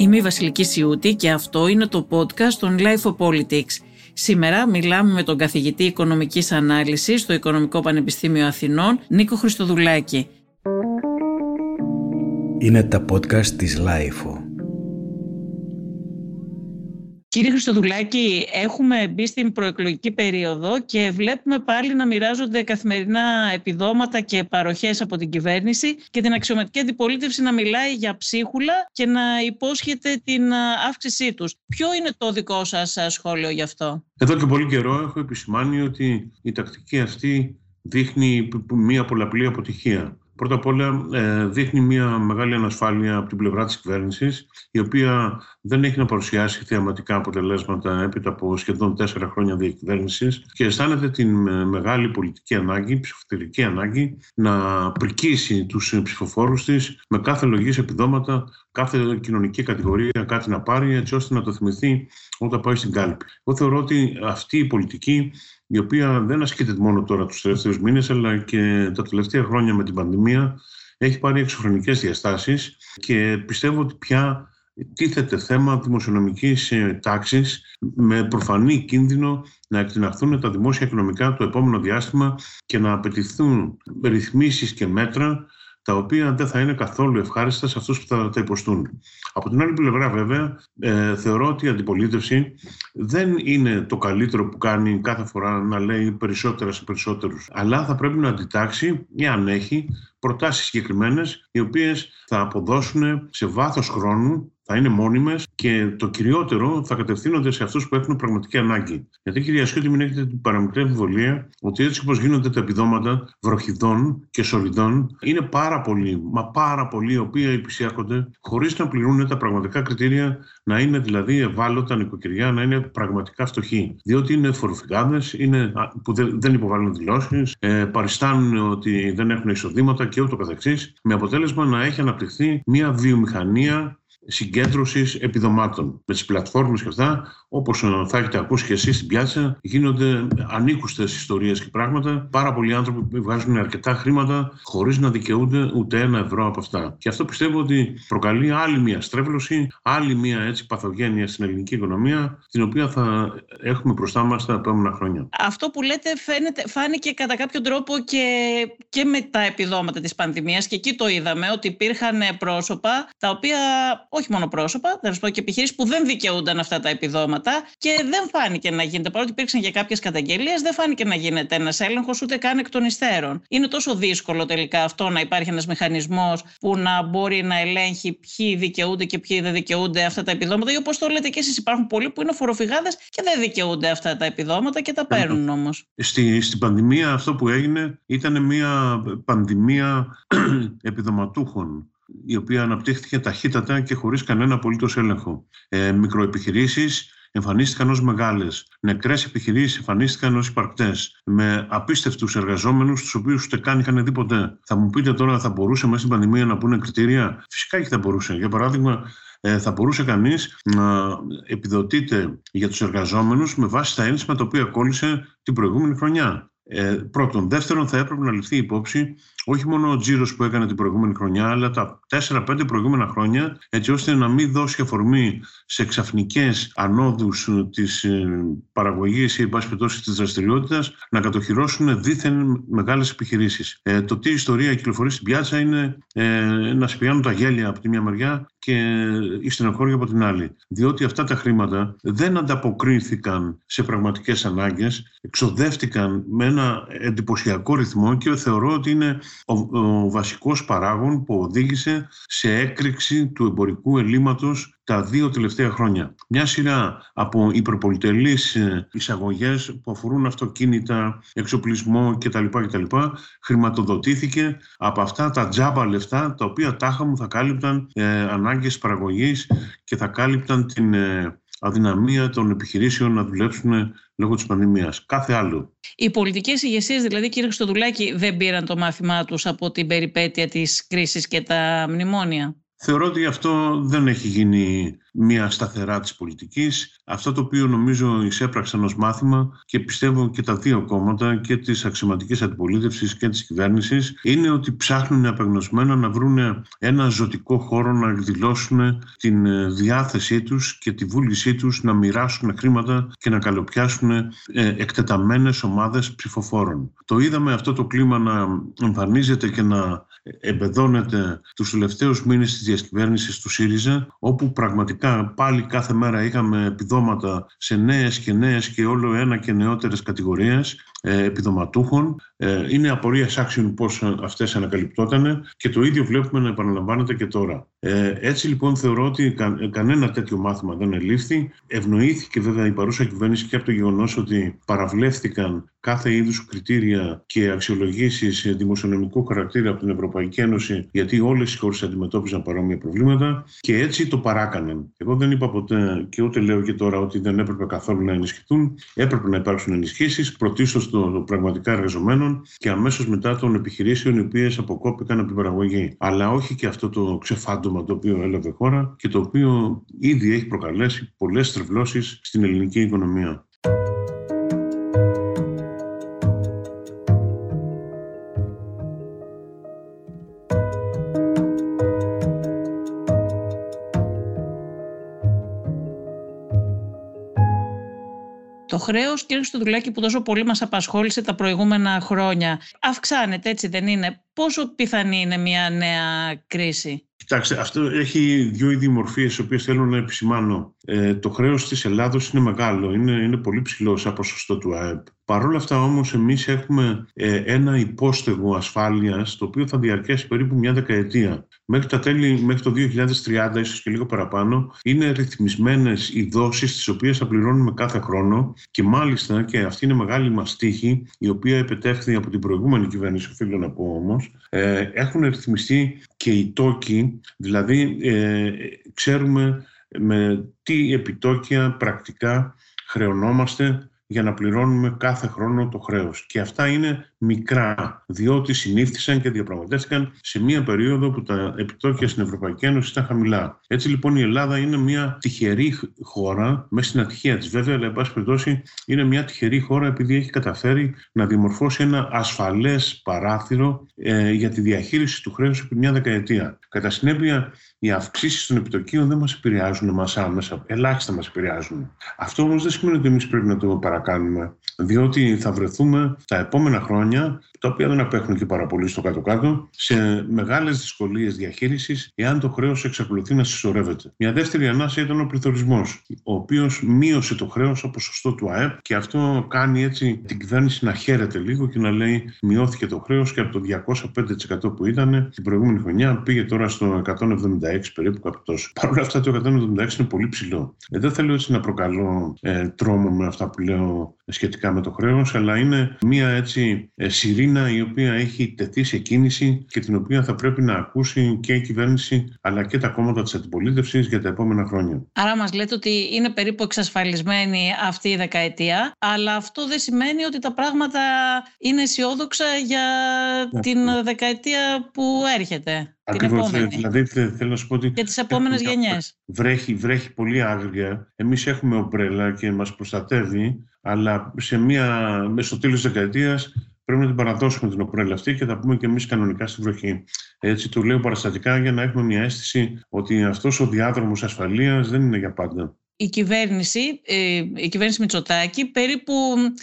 Είμαι η Βασιλική Σιούτη και αυτό είναι το podcast των Life of Politics. Σήμερα μιλάμε με τον καθηγητή Οικονομικής Ανάλυσης στο Οικονομικό Πανεπιστήμιο Αθηνών, Νίκο Χριστοδουλάκη. Είναι τα podcast της LIFO. Κύριε Χριστοδουλάκη, έχουμε μπει στην προεκλογική περίοδο και βλέπουμε πάλι να μοιράζονται καθημερινά επιδόματα και παροχές από την κυβέρνηση και την αξιωματική αντιπολίτευση να μιλάει για ψίχουλα και να υπόσχεται την αύξησή τους. Ποιο είναι το δικό σας σχόλιο γι' αυτό; Εδώ και πολύ καιρό έχω επισημάνει ότι η τακτική αυτή δείχνει μία πολλαπλή αποτυχία. Πρώτα απ' όλα ε, δείχνει μια μεγάλη ανασφάλεια από την πλευρά της κυβέρνησης, η οποία δεν έχει να παρουσιάσει θεαματικά αποτελέσματα έπειτα από σχεδόν τέσσερα χρόνια διακυβέρνησης και αισθάνεται την ε, μεγάλη πολιτική ανάγκη, ψηφοθερική ανάγκη, να πρικήσει τους ψηφοφόρους της με κάθε λογής επιδόματα, κάθε κοινωνική κατηγορία κάτι να πάρει, έτσι ώστε να το θυμηθεί όταν πάει στην κάλπη. Εγώ θεωρώ ότι αυτή η πολιτική η οποία δεν ασκείται μόνο τώρα τους τελευταίους μήνες, αλλά και τα τελευταία χρόνια με την πανδημία, έχει πάρει εξωφρενικές διαστάσεις και πιστεύω ότι πια τίθεται θέμα δημοσιονομικής ε, τάξης με προφανή κίνδυνο να εκτιναχθούν τα δημόσια οικονομικά το επόμενο διάστημα και να απαιτηθούν ρυθμίσεις και μέτρα τα οποία δεν θα είναι καθόλου ευχάριστα σε αυτούς που θα τα υποστούν. Από την άλλη πλευρά βέβαια ε, θεωρώ ότι η αντιπολίτευση δεν είναι το καλύτερο που κάνει κάθε φορά να λέει περισσότερα σε περισσότερους, αλλά θα πρέπει να αντιτάξει, αν έχει, προτάσεις συγκεκριμένες οι οποίες θα αποδώσουν σε βάθος χρόνου θα είναι μόνιμες και το κυριότερο θα κατευθύνονται σε αυτούς που έχουν πραγματική ανάγκη. Γιατί, κυρία Σιώτη, μην έχετε την παραμικρή αμφιβολία ότι έτσι όπως γίνονται τα επιδόματα βροχιδών και σοριδών, είναι πάρα πολλοί, μα πάρα πολλοί, οι οποίοι υπησιάρχονται χωρίς να πληρούν τα πραγματικά κριτήρια, να είναι δηλαδή ευάλωτα νοικοκυριά, να είναι πραγματικά φτωχοί. Διότι είναι φοροφυγάδες, που δεν υποβάλλουν δηλώσεις, ε, παριστάνουν ότι δεν έχουν εισοδήματα και ούτω καθεξής, με αποτέλεσμα να έχει αναπτυχθεί μια βιομηχανία συγκέντρωσης επιδομάτων. Με τις πλατφόρμες και αυτά, όπως θα έχετε ακούσει και εσείς στην πιάτσα, γίνονται ανήκουστες ιστορίες και πράγματα. Πάρα πολλοί άνθρωποι βγάζουν αρκετά χρήματα χωρίς να δικαιούνται ούτε ένα ευρώ από αυτά. Και αυτό πιστεύω ότι προκαλεί άλλη μια στρέβλωση, άλλη μια έτσι παθογένεια στην ελληνική οικονομία, την οποία θα έχουμε μπροστά μας τα επόμενα χρόνια. Αυτό που λέτε φαίνεται, φάνηκε κατά κάποιο τρόπο και, και με τα επιδόματα της πανδημίας, και εκεί το είδαμε ότι υπήρχαν πρόσωπα τα οποία όχι μόνο πρόσωπα, θα σας πω και επιχειρήσεις που δεν δικαιούνταν αυτά τα επιδόματα και δεν φάνηκε να γίνεται. Παρότι υπήρξαν και κάποιες καταγγελίες, δεν φάνηκε να γίνεται ένας έλεγχος ούτε καν εκ των υστέρων. Είναι τόσο δύσκολο τελικά αυτό να υπάρχει ένας μηχανισμός που να μπορεί να ελέγχει ποιοι δικαιούνται και ποιοι δεν δικαιούνται αυτά τα επιδόματα. Ή όπως το λέτε και εσείς, υπάρχουν πολλοί που είναι φοροφυγάδες και δεν δικαιούνται αυτά τα επιδόματα και τα παίρνουν όμως. Στη, στην πανδημία αυτό που έγινε ήταν μια πανδημία επιδοματούχων η οποία αναπτύχθηκε ταχύτατα και χωρίς κανένα απολύτως έλεγχο. Ε, μικροεπιχειρήσεις εμφανίστηκαν ως μεγάλες. Νεκρές επιχειρήσεις εμφανίστηκαν ως υπαρκτές. Με απίστευτους εργαζόμενους, τους οποίους ούτε καν είχαν δει ποτέ. Θα μου πείτε τώρα, θα μπορούσε μέσα στην πανδημία να πούνε κριτήρια; Φυσικά και θα μπορούσε. Για παράδειγμα, ε, θα μπορούσε κανείς να επιδοτείται για τους εργαζόμενους με βάση τα ένσημα τα οποία κόλλησε την προηγούμενη χρονιά. Ε, πρώτον. Δεύτερον, θα έπρεπε να ληφθεί υπόψη όχι μόνο ο τζίρος που έκανε την προηγούμενη χρονιά, αλλά τα 4-5 προηγούμενα χρόνια, έτσι ώστε να μην δώσει αφορμή σε ξαφνικές ανόδους της ε, παραγωγής ή, εν πάση περιπτώσει, της δραστηριότητας να κατοχυρώσουν δίθεν μεγάλες επιχειρήσεις. Ε, το τι ιστορία κυκλοφορεί στην πιάτσα είναι ε, να σπιάνουν τα γέλια από τη μια μεριά και η στενοχώρια από την άλλη. Διότι αυτά τα χρήματα δεν ανταποκρίθηκαν σε πραγματικές ανάγκες, εξοδεύτηκαν με ένα εντυπωσιακό ρυθμό και θεωρώ ότι είναι ο, ο βασικός παράγων που οδήγησε σε έκρηξη του εμπορικού ελλείμματος τα δύο τελευταία χρόνια. Μια σειρά από υπερπολιτελείς ε, εισαγωγές που αφορούν αυτοκίνητα, εξοπλισμό κτλ. κτλ χρηματοδοτήθηκε από αυτά τα τζάμπα λεφτά τα οποία τάχα μου θα κάλυπταν ε, ανάγκες παραγωγής και θα κάλυπταν την ε, αδυναμία των επιχειρήσεων να δουλέψουν λόγω της πανδημίας. Κάθε άλλο. Οι πολιτικές ηγεσίες, δηλαδή κύριε Χρυστοδουλάκη, δεν πήραν το μάθημά τους από την περιπέτεια της κρίσης και τα μνημόνια. Θεωρώ ότι αυτό δεν έχει γίνει μια σταθερά της πολιτικής. Αυτό το οποίο νομίζω εισέπραξαν ως μάθημα και πιστεύω και τα δύο κόμματα και της αξιωματικής αντιπολίτευσης και της κυβέρνησης είναι ότι ψάχνουν απεγνωσμένα να βρουν ένα ζωτικό χώρο να εκδηλώσουν την ε, διάθεσή τους και τη βούλησή τους να μοιράσουν χρήματα και να καλοπιάσουν ε, εκτεταμένες ομάδες ψηφοφόρων. Το είδαμε αυτό το κλίμα να εμφανίζεται και να εμπεδώνεται τους τελευταίους μήνες της διακυβέρνησης του ΣΥΡΙΖΑ, όπου πραγματικά πάλι κάθε μέρα είχαμε επιδόματα σε νέες και νέες και όλο ένα και νεότερες κατηγορίες. ε, επιδοματούχων. Ε, είναι απορία άξιων πώς αυτές ανακαλυπτόταν και το ίδιο βλέπουμε να επαναλαμβάνεται και τώρα. Ε, έτσι λοιπόν θεωρώ ότι κανένα τέτοιο μάθημα δεν ελήφθη. Ευνοήθηκε βέβαια η παρούσα κυβέρνηση και από το γεγονός ότι παραβλέφθηκαν κάθε είδους κριτήρια και αξιολογήσεις δημοσιονομικού χαρακτήρα από την Ευρωπαϊκή Ένωση, γιατί όλες οι χώρες αντιμετώπιζαν παρόμοια προβλήματα και έτσι το παράκαναν. Εγώ δεν είπα ποτέ και ούτε λέω και τώρα ότι δεν έπρεπε καθόλου να ενισχυθούν. Έπρεπε να υπάρξουν ενισχύσεις, πρωτίστω των πραγματικά εργαζομένων και αμέσως μετά των επιχειρήσεων οι οποίες αποκόπηκαν από την παραγωγή. Αλλά όχι και αυτό το ξεφάντωμα το οποίο έλαβε χώρα και το οποίο ήδη έχει προκαλέσει πολλές τρευλώσεις στην ελληνική οικονομία. Χρέο, κύριε Στοδουλάκη, που τόσο πολύ μας απασχόλησε τα προηγούμενα χρόνια, αυξάνεται, έτσι δεν είναι; Πόσο πιθανή είναι μια νέα κρίση; Κοιτάξτε, αυτό έχει δύο είδη μορφίες, τι οποίες θέλω να επισημάνω. Ε, το χρέος της Ελλάδος είναι μεγάλο, είναι, είναι πολύ ψηλό σαν ποσοστό του ΑΕΠ. Παρ' όλα αυτά όμως εμείς έχουμε ε, ένα υπόστεγο ασφάλειας το οποίο θα διαρκέσει περίπου μια δεκαετία. Μέχρι, τα τέλη, μέχρι το 2030, ίσως και λίγο παραπάνω, είναι ρυθμισμένες οι δόσεις τις οποίες θα πληρώνουμε κάθε χρόνο και μάλιστα, και αυτή είναι μεγάλη μας τύχη, η οποία επετεύχθη από την προηγούμενη κυβέρνηση, οφείλω να πω όμως, ε, έχουν ρυθμιστεί και οι τόκοι, δηλαδή ε, ξέρουμε με τι επιτόκια πρακτικά χρεωνόμαστε για να πληρώνουμε κάθε χρόνο το χρέος. Και αυτά είναι μικρά, διότι συνήθισαν και διαπραγματεύτηκαν σε μια περίοδο που τα επιτόκια στην Ευρωπαϊκή Ένωση ήταν χαμηλά. Έτσι λοιπόν η Ελλάδα είναι μια τυχερή χώρα, μέσα στην ατυχία της βέβαια, αλλά εν πάση περιπτώσει είναι μια τυχερή χώρα επειδή έχει καταφέρει να δημορφώσει ένα ασφαλές παράθυρο ε, για τη διαχείριση του χρέους επί μια δεκαετία. Κατά συνέπεια, οι αυξήσεις των επιτοκίων δεν μας επηρεάζουν εμάς άμεσα, ελάχιστα μας επηρεάζουν. Αυτό όμως δεν σημαίνει ότι εμείς πρέπει να το παρακάνουμε, διότι θα βρεθούμε τα επόμενα χρόνια, τα οποία δεν απέχουν και πάρα πολύ στο κάτω-κάτω, σε μεγάλες δυσκολίες διαχείρισης, εάν το χρέος εξακολουθεί να συσσωρεύεται. Μια δεύτερη ανάσα ήταν ο πληθωρισμός, ο οποίος μείωσε το χρέος από ποσοστό του ΑΕΠ και αυτό κάνει έτσι την κυβέρνηση να χαίρεται λίγο και να λέει μειώθηκε το χρέος και από το 205% που ήταν την προηγούμενη χρονιά πήγε τώρα στο 176 περίπου κάπου τόσο. Παρ' όλα αυτά το 176 είναι πολύ ψηλό. Ε, δεν θέλω έτσι να προκαλώ ε, τρόμο με αυτά που λέω σχετικά με το χρέος, αλλά είναι μια έτσι ε, σιρήνα η οποία έχει τεθεί σε κίνηση και την οποία θα πρέπει να ακούσει και η κυβέρνηση αλλά και τα κόμματα της αντιπολίτευσης για τα επόμενα χρόνια. Άρα μας λέτε ότι είναι περίπου εξασφαλισμένη αυτή η δεκαετία, αλλά αυτό δεν σημαίνει ότι τα πράγματα είναι αισιόδοξα για ναι. την δεκαετία που έρχεται. Ακριβώς, δηλαδή θέλω να σου πω ότι... Και τις επόμενες γενιές. Βρέχει, βρέχει πολύ άγρια. Εμείς έχουμε ομπρέλα και μας προστατεύει, αλλά σε μία, στο τέλος της δεκαετίας πρέπει να την παραδώσουμε την ομπρέλα αυτή και θα πούμε και εμείς κανονικά στη βροχή. Έτσι το λέω παραστατικά για να έχουμε μια αίσθηση ότι αυτός ο διάδρομος ασφαλείας δεν είναι για πάντα η κυβέρνηση, ε, η κυβέρνηση Μητσοτάκη περίπου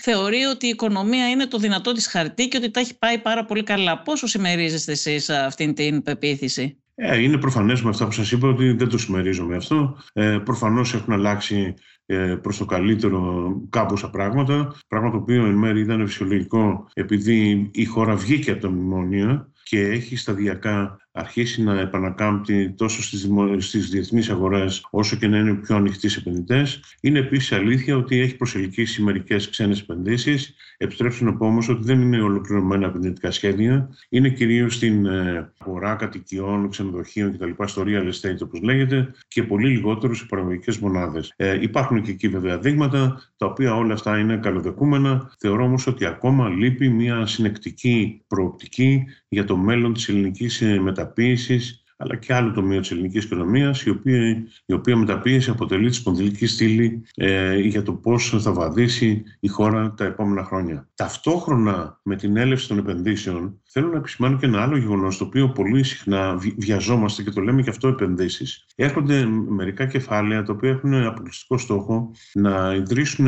θεωρεί ότι η οικονομία είναι το δυνατό της χαρτί και ότι τα έχει πάει πάρα πολύ καλά. Πόσο συμμερίζεστε εσείς αυτήν την πεποίθηση; Ε, είναι προφανές με αυτά που σας είπα ότι δεν το συμμερίζομαι αυτό. Ε, προφανώς έχουν αλλάξει ε, προς το καλύτερο κάμποσα πράγματα, πράγμα το οποίο εν μέρει ήταν φυσιολογικό επειδή η χώρα βγήκε από τα μνημόνια και έχει σταδιακά αρχίσει να επανακάμπτει τόσο στις, δημο... στις διεθνείς αγορές όσο και να είναι πιο ανοιχτοί σε επενδυτές. Είναι επίσης αλήθεια ότι έχει προσελκύσει μερικές ξένες επενδύσεις. Επιστρέψτε να πω όμως ότι δεν είναι ολοκληρωμένα επενδυτικά σχέδια. Είναι κυρίως στην ε, αγορά κατοικιών, ξενοδοχείων κτλ. στο real estate όπως λέγεται και πολύ λιγότερο σε παραγωγικές μονάδες. Ε, υπάρχουν και εκεί βέβαια δείγματα τα οποία όλα αυτά είναι καλοδεκούμενα. Θεωρώ όμως ότι ακόμα λείπει μια συνεκτική προοπτική για το μέλλον της ελληνικής μεταποίησης αλλά και άλλο τομέα της ελληνικής οικονομίας, η οποία, η οποία μεταπίεση αποτελεί τη σπονδυλική στήλη ε, για το πώς θα βαδίσει η χώρα τα επόμενα χρόνια. Ταυτόχρονα με την έλευση των επενδύσεων, θέλω να επισημάνω και ένα άλλο γεγονός, το οποίο πολύ συχνά βιαζόμαστε και το λέμε και αυτό επενδύσεις. Έρχονται μερικά κεφάλαια τα οποία έχουν αποκλειστικό στόχο να ιδρύσουν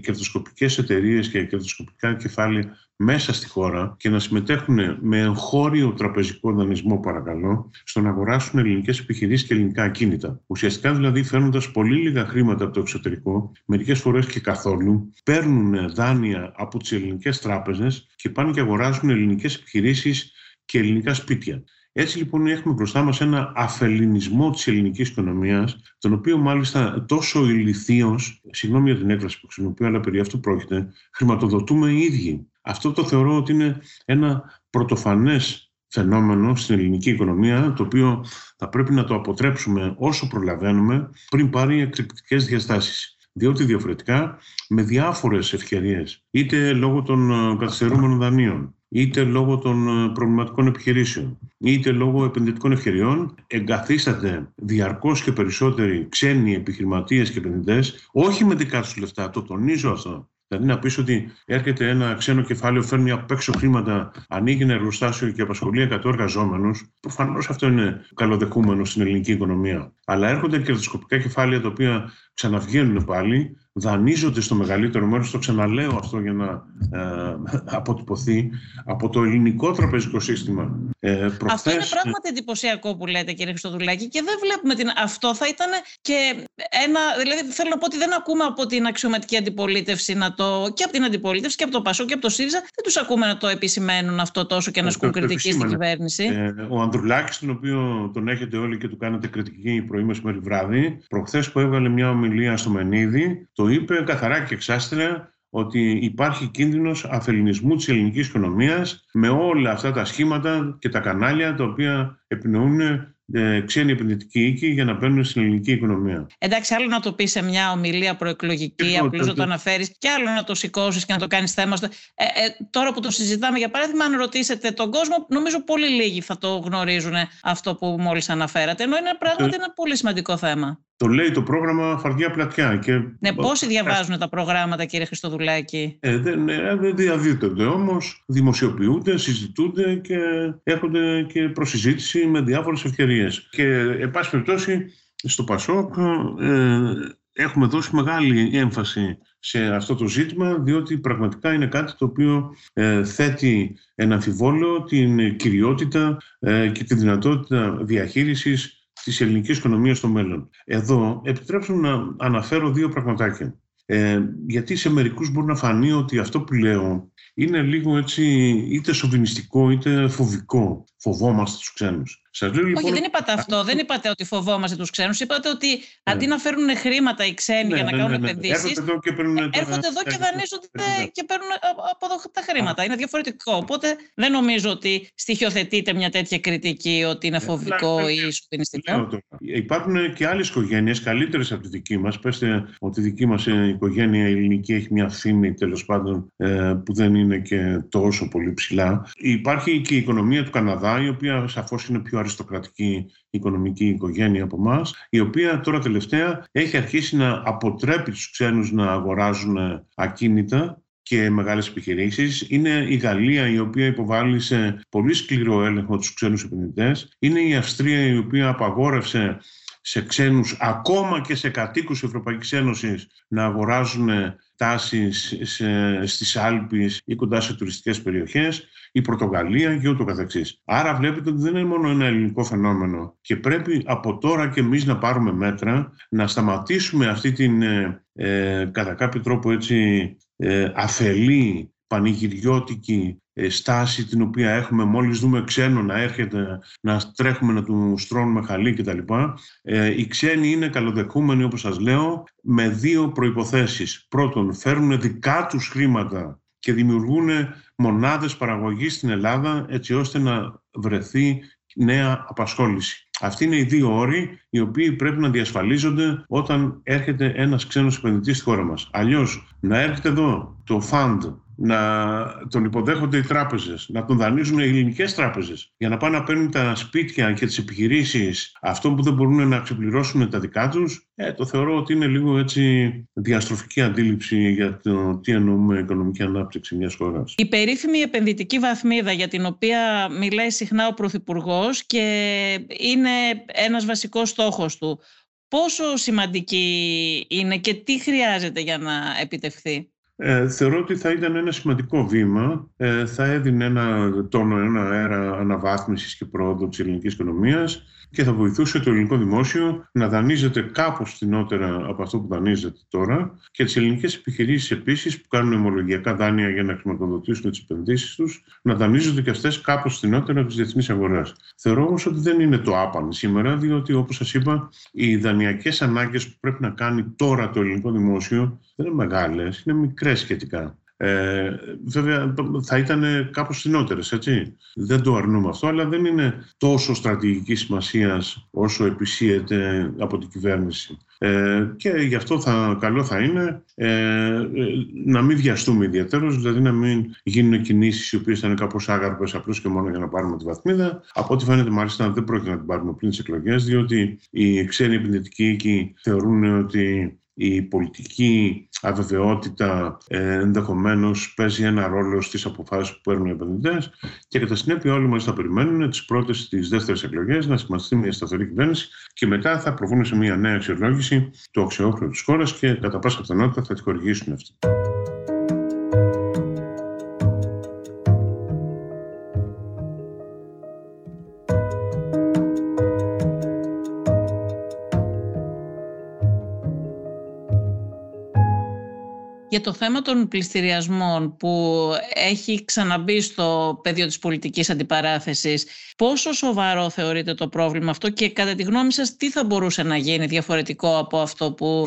κερδοσκοπικές εταιρείες και κερδοσκοπικά κεφάλαια μέσα στη χώρα και να συμμετέχουν με εγχώριο τραπεζικό δανεισμό, παρακαλώ, στο να αγοράσουν ελληνικές επιχειρήσεις και ελληνικά ακίνητα. Ουσιαστικά δηλαδή φέρνοντας πολύ λίγα χρήματα από το εξωτερικό, μερικές φορές και καθόλου, παίρνουν δάνεια από τις ελληνικές τράπεζες και πάνε και αγοράζουν ελληνικές επιχειρήσεις και ελληνικά σπίτια. Έτσι λοιπόν έχουμε μπροστά μας ένα αφελινισμό της ελληνικής οικονομίας, τον οποίο μάλιστα τόσο ηλιθίως, συγγνώμη για την έκφραση που χρησιμοποιώ, αλλά περί αυτού πρόκειται, χρηματοδοτούμε οι ίδιοι. Αυτό το θεωρώ ότι είναι ένα πρωτοφανές φαινόμενο στην ελληνική οικονομία, το οποίο θα πρέπει να το αποτρέψουμε όσο προλαβαίνουμε πριν πάρει εκρηκτικές διαστάσεις. Διότι διαφορετικά, με διάφορες ευκαιρίες, είτε λόγω των ε, καθυστερούμενων δανείων, είτε λόγω των ε, προβληματικών επιχειρήσεων, είτε λόγω επενδυτικών ευκαιριών, εγκαθίσταται διαρκώς και περισσότεροι ξένοι επιχειρηματίες και επενδυτές, όχι με δικά τους λεφτά, το τονίζω αυτό, Δηλαδή να πεις ότι έρχεται ένα ξένο κεφάλαιο, φέρνει απ' έξω χρήματα, ανοίγει ένα εργοστάσιο και απασχολεί 100 εργαζόμενους. Προφανώς αυτό είναι καλοδεχούμενο στην ελληνική οικονομία. Αλλά έρχονται κερδοσκοπικά κεφάλαια τα οποία ξαναβγαίνουν πάλι, δανείζονται στο μεγαλύτερο μέρος, το ξαναλέω αυτό για να ε, αποτυπωθεί, από το ελληνικό τραπεζικό σύστημα. Ε, προχθές... Αυτό είναι πράγματι εντυπωσιακό που λέτε κύριε Χριστοδουλάκη και δεν βλέπουμε την... Αυτό θα ήταν και ένα... Δηλαδή θέλω να πω ότι δεν ακούμε από την αξιωματική αντιπολίτευση να το... και από την αντιπολίτευση και από το Πασό και από το ΣΥΡΙΖΑ δεν τους ακούμε να το επισημαίνουν αυτό τόσο και να ασκούν κριτική στην κυβέρνηση. Ε, ο Ανδρουλάκης, τον οποίο τον έχετε όλοι και του κάνετε κριτική πρωί μεσημέρι βράδυ, προχθές που έβγαλε μια ομιλία στο Μενίδη, το είπε καθαρά και εξάστερα ότι υπάρχει κίνδυνος αφελινισμού της ελληνικής οικονομίας με όλα αυτά τα σχήματα και τα κανάλια τα οποία επινοούν ε, ξένοι επενδυτικοί οίκοι για να μπαίνουν στην ελληνική οικονομία. Εντάξει, άλλο να το πεις σε μια ομιλία προεκλογική, απλώς να το αναφέρεις, και άλλο να το σηκώσεις και να το κάνεις θέμα. Ε, ε, τώρα που το συζητάμε, για παράδειγμα, αν ρωτήσετε τον κόσμο, νομίζω πολύ λίγοι θα το γνωρίζουν αυτό που μόλις αναφέρατε. Ενώ είναι πράγματι ένα πολύ σημαντικό θέμα. Το λέει το πρόγραμμα Φαρδιά Πλατιά. Και... Ναι, πόσοι διαβάζουν τα προγράμματα, κύριε Χριστοδουλάκη; Ε, δεν, ε, δεν διαδίδονται όμως, δημοσιοποιούνται, συζητούνται και έρχονται και προσυζήτηση με διάφορες ευκαιρίες. Και, εν πάση περιπτώσει, στο Πασόκ ε, έχουμε δώσει μεγάλη έμφαση σε αυτό το ζήτημα, διότι πραγματικά είναι κάτι το οποίο ε, θέτει ένα αμφιβόλο την κυριότητα ε, και τη δυνατότητα διαχείρισης της ελληνικής οικονομίας στο μέλλον. Εδώ επιτρέψτε να αναφέρω δύο πραγματάκια. Ε, γιατί σε μερικούς μπορεί να φανεί ότι αυτό που λέω είναι λίγο έτσι είτε σοβινιστικό είτε φοβικό. Φοβόμαστε τους ξένους. Σας λέω, λοιπόν, Όχι, δεν είπατε αυτό. Δεν είπατε ότι φοβόμαστε τους ξένους. Είπατε ότι ναι. αντί να φέρουν χρήματα οι ξένοι ναι, για να ναι, κάνουν ναι, ναι. επενδύσεις. Έρχονται εδώ και παίρνουν, έρχονται εδώ και δανείζονται και παίρνουν από εδώ τα χρήματα. Είναι διαφορετικό. Οπότε δεν νομίζω ότι στοιχειοθετείται μια τέτοια κριτική ότι είναι φοβικό ή σουπινιστικό. Υπάρχουν και άλλες οικογένειες καλύτερες από τη δική μας. Πετε ότι η δική μας οικογένεια ελληνική έχει μια φήμη τέλος πάντων ε, που δεν είναι και τόσο πολύ ψηλά. Υπάρχει και η οικονομία του Καναδά, η οποία σαφώς είναι πιο αριστοκρατική οικονομική οικογένεια από εμάς, η οποία τώρα τελευταία έχει αρχίσει να αποτρέπει τους ξένους να αγοράζουν ακίνητα και μεγάλες επιχειρήσεις. Είναι η Γαλλία η οποία υποβάλλει σε πολύ σκληρό έλεγχο τους ξένους επενδυτές. Είναι η Αυστρία η οποία απαγόρευσε σε ξένους, ακόμα και σε κατοίκους Ευρωπαϊκής Ένωσης, να αγοράζουν τάσεις σε, στις Άλπεις ή κοντά σε τουριστικές περιοχές, η Πορτογαλία και ούτω καθεξής. Άρα βλέπετε ότι δεν είναι μόνο ένα ελληνικό φαινόμενο και πρέπει από τώρα και εμείς να πάρουμε μέτρα, να σταματήσουμε αυτή την ε, ε κατά κάποιο τρόπο έτσι ε, αφελή πανηγυριώτικη ε, στάση την οποία έχουμε μόλις δούμε ξένο να έρχεται να τρέχουμε να του στρώνουμε χαλί κτλ. Ε, οι ξένοι είναι καλοδεχούμενοι όπως σας λέω με δύο προϋποθέσεις. Πρώτον φέρνουν δικά τους χρήματα και δημιουργούν μονάδες παραγωγής στην Ελλάδα έτσι ώστε να βρεθεί νέα απασχόληση. Αυτοί είναι οι δύο όροι οι οποίοι πρέπει να διασφαλίζονται όταν έρχεται ένας ξένος επενδυτής στη χώρα μας. Αλλιώς να έρχεται εδώ το fund να τον υποδέχονται οι τράπεζες, να τον δανείζουν οι ελληνικές τράπεζες, για να πάνε να παίρνουν τα σπίτια και τις επιχειρήσεις αυτών που δεν μπορούν να ξεπληρώσουν τα δικά τους, ε, το θεωρώ ότι είναι λίγο έτσι διαστροφική αντίληψη για το τι εννοούμε οικονομική ανάπτυξη μιας χώρας. Η περίφημη επενδυτική βαθμίδα για την οποία μιλάει συχνά ο Πρωθυπουργός και είναι ένας βασικός στόχος του. Πόσο σημαντική είναι και τι χρειάζεται για να επιτευχθεί; Ε, θεωρώ ότι θα ήταν ένα σημαντικό βήμα. Ε, θα έδινε ένα τόνο, ένα αέρα αναβάθμισης και πρόοδο της ελληνικής οικονομίας και θα βοηθούσε το ελληνικό δημόσιο να δανείζεται κάπως φθηνότερα από αυτό που δανείζεται τώρα και τις ελληνικές επιχειρήσεις επίσης που κάνουν ομολογιακά δάνεια για να χρηματοδοτήσουν τις επενδύσεις τους να δανείζονται και αυτές κάπως φθηνότερα από τις διεθνείς αγορές. Θεωρώ όμως ότι δεν είναι το άπαν σήμερα διότι όπως σας είπα οι δανειακές ανάγκες που πρέπει να κάνει τώρα το ελληνικό δημόσιο δεν είναι μεγάλες, είναι μικρές σχετικά. Ε, βέβαια θα ήταν κάπως φθηνότερες, έτσι. Δεν το αρνούμε αυτό, αλλά δεν είναι τόσο στρατηγική σημασία όσο επισύεται από την κυβέρνηση. Ε, και γι' αυτό θα, καλό θα είναι ε, να μην βιαστούμε ιδιαίτερως, δηλαδή να μην γίνουν κινήσεις οι οποίες θα είναι κάπως άγαρπες απλώς και μόνο για να πάρουμε τη βαθμίδα. Από ό,τι φαίνεται μάλιστα δεν πρόκειται να την πάρουμε πριν τις εκλογές, διότι οι ξένοι επενδυτικοί εκεί θεωρούν ότι η πολιτική αβεβαιότητα ε, ενδεχομένως παίζει ένα ρόλο στις αποφάσεις που παίρνουν οι επενδυτές και κατά συνέπεια όλοι μας θα περιμένουν τις πρώτες, τις δεύτερες εκλογές να σημαντιστεί μια σταθερή κυβέρνηση και μετά θα προβούν σε μια νέα αξιολόγηση του αξιόπλου της χώρας και κατά πάσα πιθανότητα θα τη χορηγήσουν αυτή. Για το θέμα των πληστηριασμών που έχει ξαναμπεί στο πεδίο της πολιτικής αντιπαράθεσης. Πόσο σοβαρό θεωρείτε το πρόβλημα αυτό και κατά τη γνώμη σας τι θα μπορούσε να γίνει διαφορετικό από αυτό που,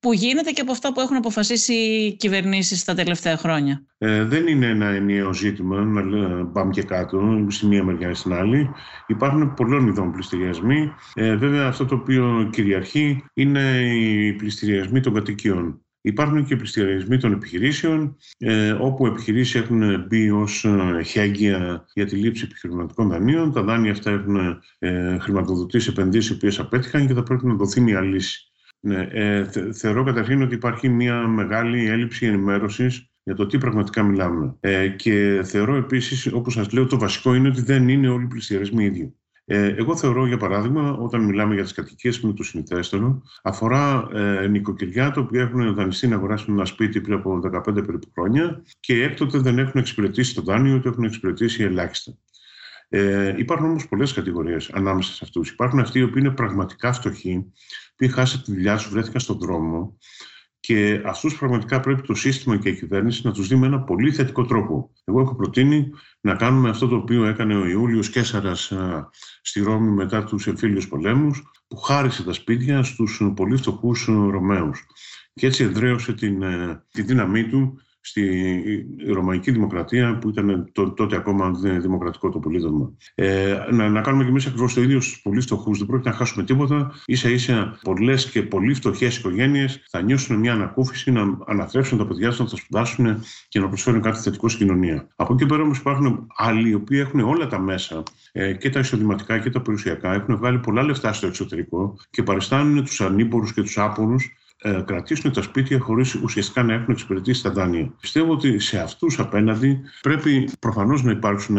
που γίνεται και από αυτά που έχουν αποφασίσει οι κυβερνήσεις τα τελευταία χρόνια; Ε, δεν είναι ένα ενιαίο ζήτημα να πάμε και κάτω, στη μία μεριά ή στην άλλη. Υπάρχουν πολλών ειδών πληστηριασμοί. Ε, βέβαια αυτό το οποίο κυριαρχεί είναι οι πληστηριασμοί των κατοικιών. Υπάρχουν και πληστηριασμοί των επιχειρήσεων, ε, όπου οι επιχειρήσεις έχουν μπει ως ε, χέγγια για τη λήψη επιχειρηματικών δανείων. Τα δάνεια αυτά έχουν ε, χρηματοδοτήσει επενδύσεις οι οποίες απέτυχαν και θα πρέπει να δοθεί μια λύση. Ναι, ε, θεωρώ καταρχήν ότι υπάρχει μια μεγάλη έλλειψη ενημέρωσης για το τι πραγματικά μιλάμε. Ε, και θεωρώ επίσης, όπως σας λέω, το βασικό είναι ότι δεν είναι όλοι οι πληστηριασμοί ίδιοι. Ε, εγώ θεωρώ, για παράδειγμα, όταν μιλάμε για τις κατοικίες με το συνηθέστερο, αφορά ε, νοικοκυριά τα οποία έχουν δανειστεί να αγοράσουν ένα σπίτι πριν από 15 περίπου χρόνια και έκτοτε δεν έχουν εξυπηρετήσει το δάνειο, ούτε έχουν εξυπηρετήσει ελάχιστα. Ε, υπάρχουν όμως πολλές κατηγορίες ανάμεσα σε αυτούς. Υπάρχουν αυτοί οι οποίοι είναι πραγματικά φτωχοί, που χάσαν τη δουλειά τους, βρέθηκαν στον δρόμο και αυτούς πραγματικά πρέπει το σύστημα και η κυβέρνηση να τους δει με ένα πολύ θετικό τρόπο. Εγώ έχω προτείνει να κάνουμε αυτό το οποίο έκανε ο Ιούλιος Κέσσαρας στη Ρώμη μετά τους εμφύλιους πολέμους, που χάρισε τα σπίτια στους πολύ φτωχούς Ρωμαίους. Και έτσι εδραίωσε την, ε, τη δύναμή του στη Ρωμαϊκή Δημοκρατία που ήταν τότε ακόμα δημοκρατικό το πολίτευμα. Ε, να, να κάνουμε και εμείς ακριβώς το ίδιο στους πολύ φτωχού. Δεν πρόκειται να χάσουμε τίποτα. σα ίσα πολλές και πολύ φτωχές οικογένειες θα νιώσουν μια ανακούφιση να αναθρέψουν τα παιδιά τους, να τα σπουδάσουν και να προσφέρουν κάτι θετικό στην κοινωνία. Από εκεί πέρα όμως υπάρχουν άλλοι οι οποίοι έχουν όλα τα μέσα ε, και τα εισοδηματικά και τα περιουσιακά, έχουν βγάλει πολλά λεφτά στο εξωτερικό και παριστάνουν τους ανήμπορους και τους άπορους ε, κρατήσουν τα σπίτια χωρίς ουσιαστικά να έχουν εξυπηρετήσει τα δάνεια. Πιστεύω ότι σε αυτούς απέναντι πρέπει προφανώς να υπάρξουν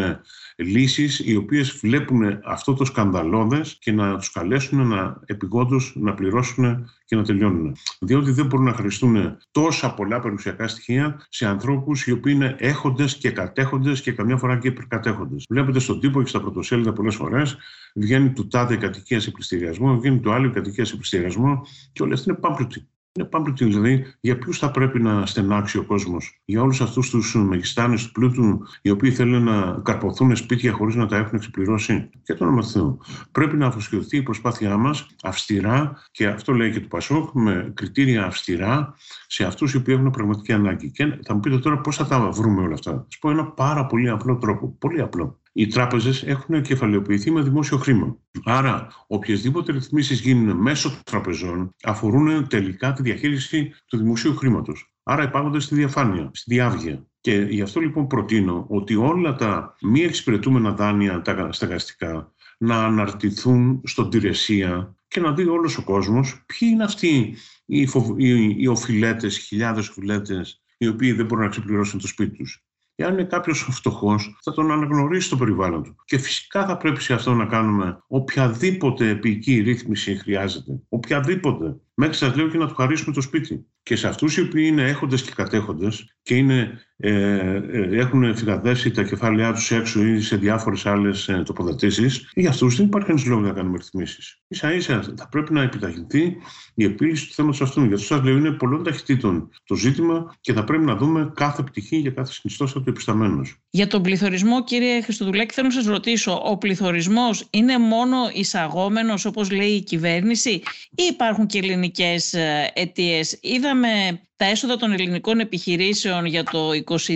λύσεις οι οποίες βλέπουν αυτό το σκανδαλώδες και να τους καλέσουν να επιγόντως να πληρώσουν και να τελειώνουν. Διότι δεν μπορούν να χρηστούν τόσα πολλά περιουσιακά στοιχεία σε ανθρώπους οι οποίοι είναι έχοντες και κατέχοντες και καμιά φορά και υπερκατέχοντες. Βλέπετε στον τύπο και στα πρωτοσέλιδα πολλές φορές βγαίνει του τάδε κατοικίας σε πληστηριασμό, βγαίνει του άλλου κατοικίας σε πληστηριασμό και όλοι αυτοί είναι πάμπλουτοι. Είναι πάμπλουτοι, δηλαδή για ποιους θα πρέπει να στενάξει ο κόσμος; Για όλους αυτούς τους μεγιστάνες του πλούτου, οι οποίοι θέλουν να καρποθούν σπίτια χωρίς να τα έχουν εξυπηρώσει. Και το όνομα Θεού. Πρέπει να αφοσιωθεί η προσπάθειά μας αυστηρά, και αυτό λέει και το Πασόκ, με κριτήρια αυστηρά σε αυτούς οι οποίοι έχουν πραγματική ανάγκη. Και θα μου πείτε τώρα πώς θα τα βρούμε όλα αυτά. Θα σα πω ένα πάρα πολύ απλό τρόπο. Πολύ απλό οι τράπεζες έχουν κεφαλαιοποιηθεί με δημόσιο χρήμα. Άρα, οποιασδήποτε ρυθμίσεις γίνουν μέσω τραπεζών αφορούν τελικά τη διαχείριση του δημοσίου χρήματος. Άρα υπάρχονται στη διαφάνεια, στη διάβγεια. Και γι' αυτό λοιπόν προτείνω ότι όλα τα μη εξυπηρετούμενα δάνεια, τα στεγαστικά, να αναρτηθούν στον Τηρεσία και να δει όλος ο κόσμος ποιοι είναι αυτοί οι, φοβ... οι, οι οφειλέτες, χιλιάδες οφειλέτες, οι οποίοι δεν μπορούν να ξεπληρώσουν το σπίτι τους. Εάν είναι κάποιος φτωχός, θα τον αναγνωρίσει το περιβάλλον του. Και φυσικά θα πρέπει σε αυτό να κάνουμε οποιαδήποτε επική ρύθμιση χρειάζεται. Οποιαδήποτε. Μέχρι σας λέω και να του χαρίσουμε το σπίτι. Και σε αυτούς οι οποίοι είναι έχοντες και κατέχοντες και είναι, ε, ε, έχουν φυγαδέσει τα κεφάλαιά τους έξω ή σε διάφορες άλλες τοποθετήσεις, για αυτούς δεν υπάρχει κανείς λόγος να κάνουμε ρυθμίσεις. σα ίσα θα πρέπει να επιταχυνθεί η επίλυση του θέματος αυτού. Γιατί σας λέω είναι πολλών ταχυτήτων το ζήτημα και θα πρέπει να δούμε κάθε πτυχή για κάθε συνιστόσα του επισταμένου. Για τον πληθωρισμό, κύριε Χριστοδουλάκη, θέλω να σας ρωτήσω, ο πληθωρισμός είναι μόνο εισαγόμενος όπως λέει η κυβέρνηση ή υπάρχουν και ελληνικέ ε, αιτίες. Είδαμε τα έσοδα των ελληνικών επιχειρήσεων για το 2022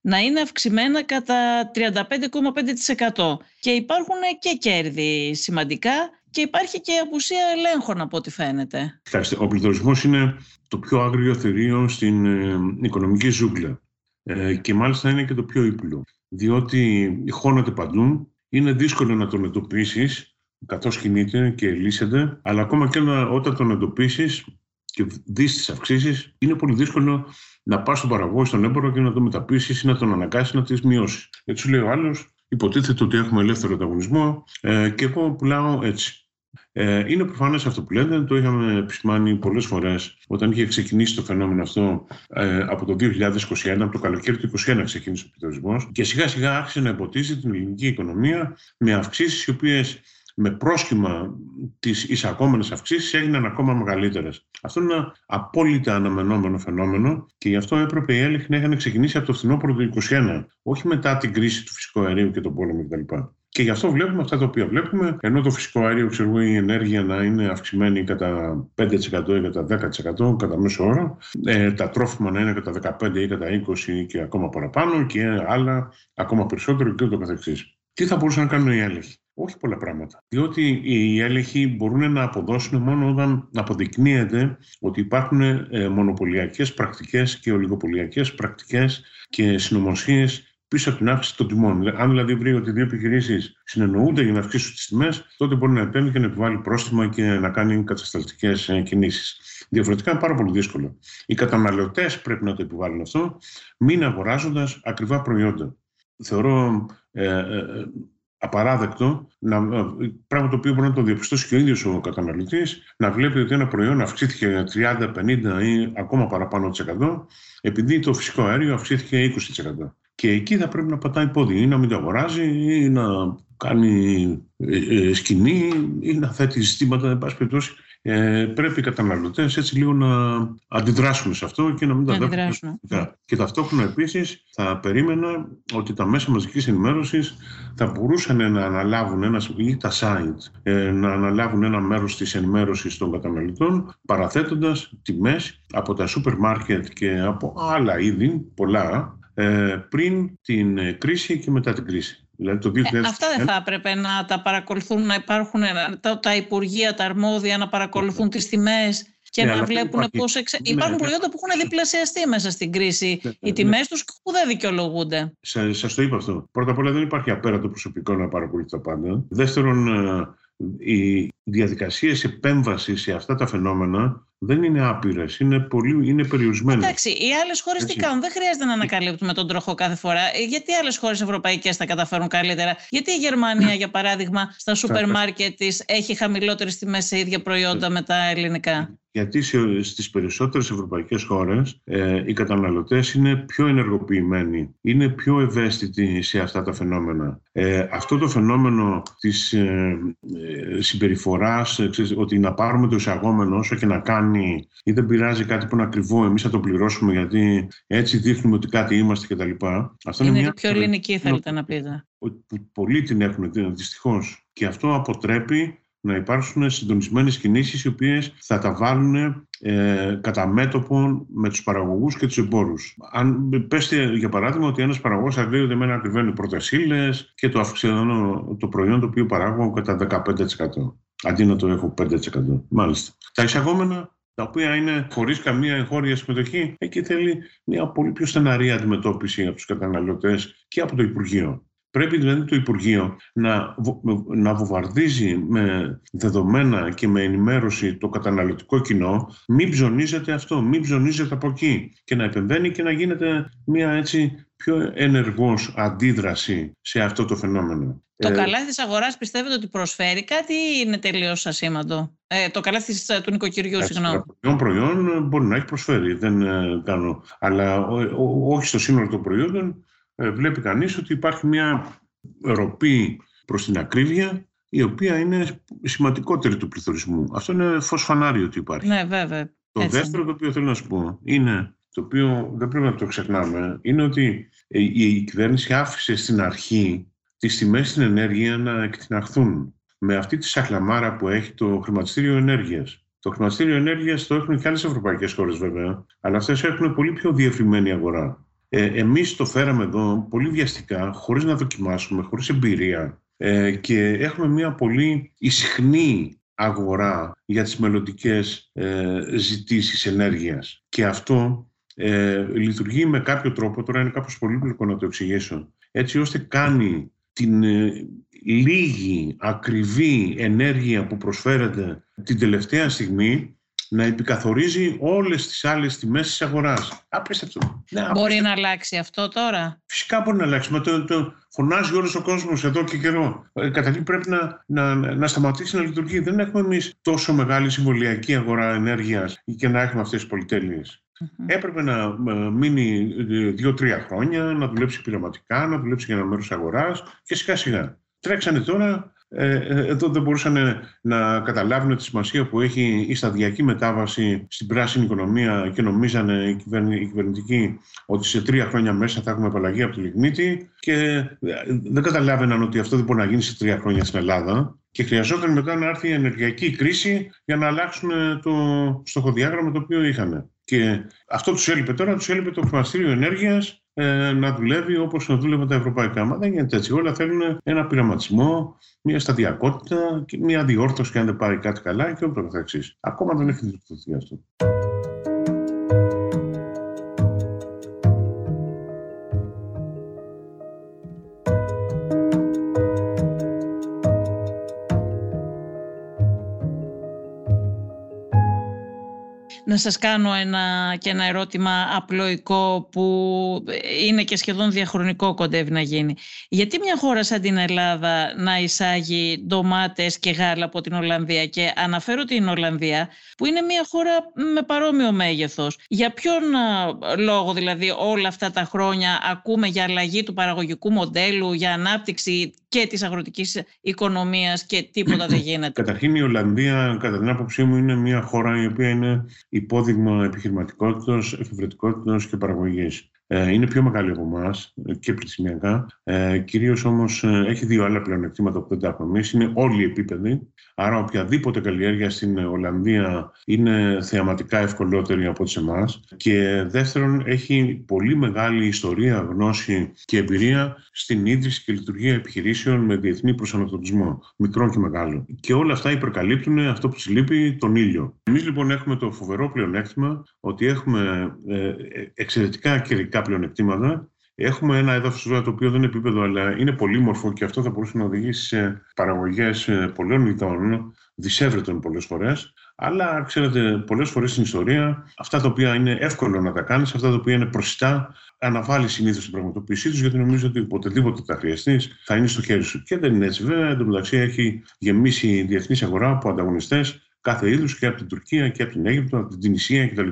να είναι αυξημένα κατά 35,5% και υπάρχουν και κέρδη σημαντικά και υπάρχει και απουσία ελέγχων από ό,τι φαίνεται. Κοιτάξτε, ο πληθωρισμός είναι το πιο άγριο θηρίο στην ε, οικονομική ζούγκλα ε, και μάλιστα είναι και το πιο ύπουλο, διότι χώνεται παντού, είναι δύσκολο να τον εντοπίσεις καθώς κινείται και λύσεται, αλλά ακόμα και όταν τον εντοπίσεις και δεις τις αυξήσεις, είναι πολύ δύσκολο να πας στον παραγωγό, στον έμπορο και να το μεταπίσεις ή να τον αναγκάσεις να τις μειώσεις. Έτσι σου λέει ο άλλος, υποτίθεται ότι έχουμε ελεύθερο ανταγωνισμό ε, και εγώ πουλάω έτσι. Ε, είναι προφανές αυτό που λέτε, το είχαμε επισημάνει πολλές φορές όταν είχε ξεκινήσει το φαινόμενο αυτό ε, από το 2021, από το καλοκαίρι του 2021 ξεκίνησε ο πληθωρισμό και σιγά σιγά άρχισε να υποτίζει την ελληνική οικονομία με αυξήσεις οι οποίες με πρόσχημα τις εισακόμενες αυξήσεις έγιναν ακόμα μεγαλύτερες. Αυτό είναι ένα απόλυτα αναμενόμενο φαινόμενο και γι' αυτό έπρεπε οι έλεγχοι να είχαν ξεκινήσει από το φθινόπωρο του 2021, όχι μετά την κρίση του φυσικού αερίου και τον πόλεμο κτλ. Και γι' αυτό βλέπουμε αυτά τα οποία βλέπουμε, ενώ το φυσικό αέριο, ξέρω η ενέργεια να είναι αυξημένη κατά 5% ή κατά 10% κατά μέσο όρο, ε, τα τρόφιμα να είναι κατά 15% ή κατά 20% και ακόμα παραπάνω και άλλα ακόμα περισσότερο και ούτω καθεξής. Τι θα μπορούσαν να κάνουν οι έλεγχοι. Όχι πολλά πράγματα. Διότι οι έλεγχοι μπορούν να αποδώσουν μόνο όταν αποδεικνύεται ότι υπάρχουν ε, μονοπωλιακές πρακτικές και ολιγοπωλιακές πρακτικές και συνωμοσίες πίσω από την αύξηση των τιμών. Αν δηλαδή βρει ότι δύο επιχειρήσεις συνεννοούνται για να αυξήσουν τις τιμές, τότε μπορεί να επέμβει και να επιβάλλει πρόστιμα και να κάνει κατασταλτικές ε, κινήσεις. Διαφορετικά είναι πάρα πολύ δύσκολο. Οι καταναλωτές πρέπει να το επιβάλλουν αυτό, μην αγοράζοντας ακριβά προϊόντα. Θεωρώ ε, ε, απαράδεκτο, να, πράγμα το οποίο μπορεί να το διαπιστώσει και ο ίδιος ο καταναλωτής, να βλέπει ότι ένα προϊόν αυξήθηκε 30, 50 ή ακόμα παραπάνω τη 100, επειδή το φυσικό αέριο αυξήθηκε 20%. Και εκεί θα πρέπει να πατάει πόδι ή να μην το αγοράζει ή να κάνει ε, ε, σκηνή ή να θέτει ζητήματα, εν πάση περιπτώσει. Ε, πρέπει οι καταναλωτές έτσι λίγο να αντιδράσουν σε αυτό και να μην τα βλέπουν. Και ταυτόχρονα επίσης θα περίμενα ότι τα μέσα μαζικής ενημέρωσης θα μπορούσαν να αναλάβουν ένα, ή τα site ε, να αναλάβουν ένα μέρος της ενημέρωσης των καταναλωτών παραθέτοντας τιμές από τα σούπερ μάρκετ και από άλλα είδη, πολλά, ε, πριν την ε, κρίση και μετά την κρίση. Δηλαδή το 2000... ε, αυτά δεν θα έπρεπε να τα παρακολουθούν, να υπάρχουν τα, τα υπουργεία, τα αρμόδια να παρακολουθούν τις τιμές και ναι, να βλέπουν υπάρχει... πώς... Εξε... Ναι, υπάρχουν ναι. προϊόντα που έχουν διπλασιαστεί μέσα στην κρίση. Ναι, Οι τιμές τους που δεν δικαιολογούνται. Σας το είπα αυτό. Πρώτα απ' όλα δεν υπάρχει απέραντο προσωπικό να παρακολουθεί τα πάντα. Δεύτερον, ε, οι διαδικασίες επέμβασης σε αυτά τα φαινόμενα δεν είναι άπειρες, είναι, πολύ, είναι περιορισμένες. Εντάξει, οι άλλες χώρες τι κάνουν; Δεν χρειάζεται να ανακαλύπτουμε τον τροχό κάθε φορά. Ε, γιατί άλλες χώρες ευρωπαϊκές τα καταφέρουν καλύτερα; Γιατί η Γερμανία, για παράδειγμα, στα σούπερ μάρκετ της έχει χαμηλότερες τιμές σε ίδια προϊόντα με τα ελληνικά; Γιατί στις περισσότερες ευρωπαϊκές χώρες ε, οι καταναλωτές είναι πιο ενεργοποιημένοι, είναι πιο ευαίσθητοι σε αυτά τα φαινόμενα. Ε, αυτό το φαινόμενο της ε, ε συμπεριφοράς, ότι να πάρουμε το εισαγόμενο όσο και να κάνει ή δεν πειράζει κάτι που είναι ακριβό, εμείς θα το πληρώσουμε γιατί έτσι δείχνουμε ότι κάτι είμαστε κτλ. Αυτό είναι, είναι πιο ελληνική, θέλετε να πείτε. Που πολλοί την έχουν δυστυχώς. Και αυτό αποτρέπει να υπάρξουν συντονισμένες κινήσεις οι οποίες θα τα βάλουν ε, κατά μέτωπο με τους παραγωγούς και τους εμπόρους. Αν πέστε για παράδειγμα ότι ένας παραγωγός θα λέει ότι εμένα ακριβένουν οι πρώτε και το αυξάνω το προϊόν το οποίο παράγω κατά 15%. Αντί να το έχω 5%. Μάλιστα. Τα εισαγόμενα τα οποία είναι χωρίς καμία εγχώρια συμμετοχή, εκεί θέλει μια πολύ πιο στεναρή αντιμετώπιση από τους καταναλωτές και από το Υπουργείο. Πρέπει δηλαδή το Υπουργείο να, να βομβαρδίζει με δεδομένα και με ενημέρωση το καταναλωτικό κοινό, μην ψωνίζεται αυτό, μην ψωνίζεται από εκεί και να επεμβαίνει και να γίνεται μια έτσι πιο ενεργός αντίδραση σε αυτό το φαινόμενο. Το ε, καλάθι της αγοράς πιστεύετε ότι προσφέρει κάτι ή είναι τελείως ασήμαντο; Ε, το καλάθι ε, του νοικοκυριού, συγγνώμη. Το προϊόν μπορεί να έχει προσφέρει, δεν ε, κάνω. Αλλά όχι στο σύνολο των προϊόντων ε, βλέπει κανείς ότι υπάρχει μια ροπή προς την ακρίβεια η οποία είναι σημαντικότερη του πληθωρισμού. Αυτό είναι φως φανάριο ότι υπάρχει. Ναι, βέβαια. Το Έτσι. δεύτερο το οποίο θέλω να σου πω είναι, το οποίο δεν πρέπει να το ξεχνάμε, είναι ότι η κυβέρνηση άφησε στην αρχή τις τιμές στην ενέργεια να εκτιναχθούν με αυτή τη σαχλαμάρα που έχει το χρηματιστήριο ενέργειας. Το χρηματιστήριο ενέργειας το έχουν και άλλες ευρωπαϊκές χώρες βέβαια, αλλά αυτές έχουν πολύ πιο διευρυμένη αγορά. Ε, εμείς το φέραμε εδώ πολύ βιαστικά, χωρίς να δοκιμάσουμε, χωρίς εμπειρία ε, και έχουμε μια πολύ ισχνή αγορά για τις μελλοντικές ε, ζητήσεις ενέργειας. Και αυτό ε, λειτουργεί με κάποιο τρόπο, τώρα είναι κάπως πολύπλοκο να το εξηγήσω, έτσι ώστε κάνει την ε, λίγη ακριβή ενέργεια που προσφέρεται την τελευταία στιγμή να επικαθορίζει όλες τις άλλες τιμές της αγοράς. Απίστευτο. Ναι, μπορεί να αλλάξει αυτό τώρα; Φυσικά μπορεί να αλλάξει. Μα το, το φωνάζει όλος ο κόσμος εδώ και καιρό. Ε, καταρχήν πρέπει να, να, να σταματήσει να λειτουργεί. Δεν έχουμε εμείς τόσο μεγάλη συμβολιακή αγορά ενέργειας και να έχουμε αυτές τις πολυτέλειες. Έπρεπε να ε, μείνει ε, δύο-τρία χρόνια, να δουλέψει πειραματικά, να δουλέψει για ένα μέρος αγοράς και σιγά σιγά. Τρέξανε τώρα ε, ε, εδώ δεν μπορούσαν να καταλάβουν τη σημασία που έχει η σταδιακή μετάβαση στην πράσινη οικονομία και νομίζανε οι, κυβερνητικοί ότι σε τρία χρόνια μέσα θα έχουμε απαλλαγή από το λιγνίτη και ε, δεν καταλάβαιναν ότι αυτό δεν μπορεί να γίνει σε τρία χρόνια στην Ελλάδα και χρειαζόταν μετά να έρθει η ενεργειακή κρίση για να αλλάξουν το στοχοδιάγραμμα το οποίο είχαν. Και αυτό τους έλειπε τώρα, τους έλειπε το χρηματιστήριο ενέργειας ε, να δουλεύει όπως να δούλευαν τα ευρωπαϊκά. Μα δεν γίνεται έτσι. Όλα θέλουν ένα πειραματισμό, μια σταδιακότητα, μια διόρθωση αν δεν πάρει κάτι καλά και ούτω καθεξής. Ακόμα δεν έχει διορθωθεί αυτό. Να σας κάνω ένα, και ένα ερώτημα απλοϊκό που είναι και σχεδόν διαχρονικό κοντεύει να γίνει. Γιατί μια χώρα σαν την Ελλάδα να εισάγει ντομάτες και γάλα από την Ολλανδία; Και αναφέρω την Ολλανδία που είναι μια χώρα με παρόμοιο μέγεθος. Για ποιον λόγο δηλαδή όλα αυτά τα χρόνια ακούμε για αλλαγή του παραγωγικού μοντέλου, για ανάπτυξη και της αγροτικής οικονομίας και τίποτα δεν γίνεται. Καταρχήν η Ολλανδία κατά την άποψή μου είναι μια χώρα η οποία είναι υπόδειγμα επιχειρηματικότητας, εφηβρετικότητας και παραγωγής. Ε, είναι πιο μεγάλη από εμάς και πληθυσμιακά. Ε, Κυρίως όμως ε, έχει δύο άλλα πλεονεκτήματα που δεν τα έχουμε εμείς. Είναι όλοι επίπεδοι. Άρα, οποιαδήποτε καλλιέργεια στην Ολλανδία είναι θεαματικά ευκολότερη από ό,τι εμάς. Και δεύτερον, έχει πολύ μεγάλη ιστορία, γνώση και εμπειρία στην ίδρυση και λειτουργία επιχειρήσεων με διεθνή προσανατολισμό, μικρό και μεγάλο. Και όλα αυτά υπερκαλύπτουν αυτό που του λείπει, τον ήλιο. Εμείς λοιπόν έχουμε το φοβερό πλεονέκτημα ότι έχουμε ε, εξαιρετικά καιρικά πλεονεκτήματα. Έχουμε ένα έδαφος το οποίο δεν είναι επίπεδο, αλλά είναι πολύμορφο και αυτό θα μπορούσε να οδηγήσει σε παραγωγές ε, πολλών ειδών, δυσέβρετων πολλές φορές. Αλλά ξέρετε, πολλές φορές στην ιστορία αυτά τα οποία είναι εύκολο να τα κάνεις, αυτά τα οποία είναι προσιτά, αναβάλεις συνήθως την πραγματοποίησή τους, γιατί νομίζω ότι οποτεδήποτε τα χρειαστείς θα είναι στο χέρι σου. Και δεν είναι έτσι, βέβαια. Εν τω μεταξύ έχει γεμίσει η διεθνής αγορά από ανταγωνιστές κάθε είδους και από την Τουρκία και από την Αίγυπτο, από την Τινησία κτλ.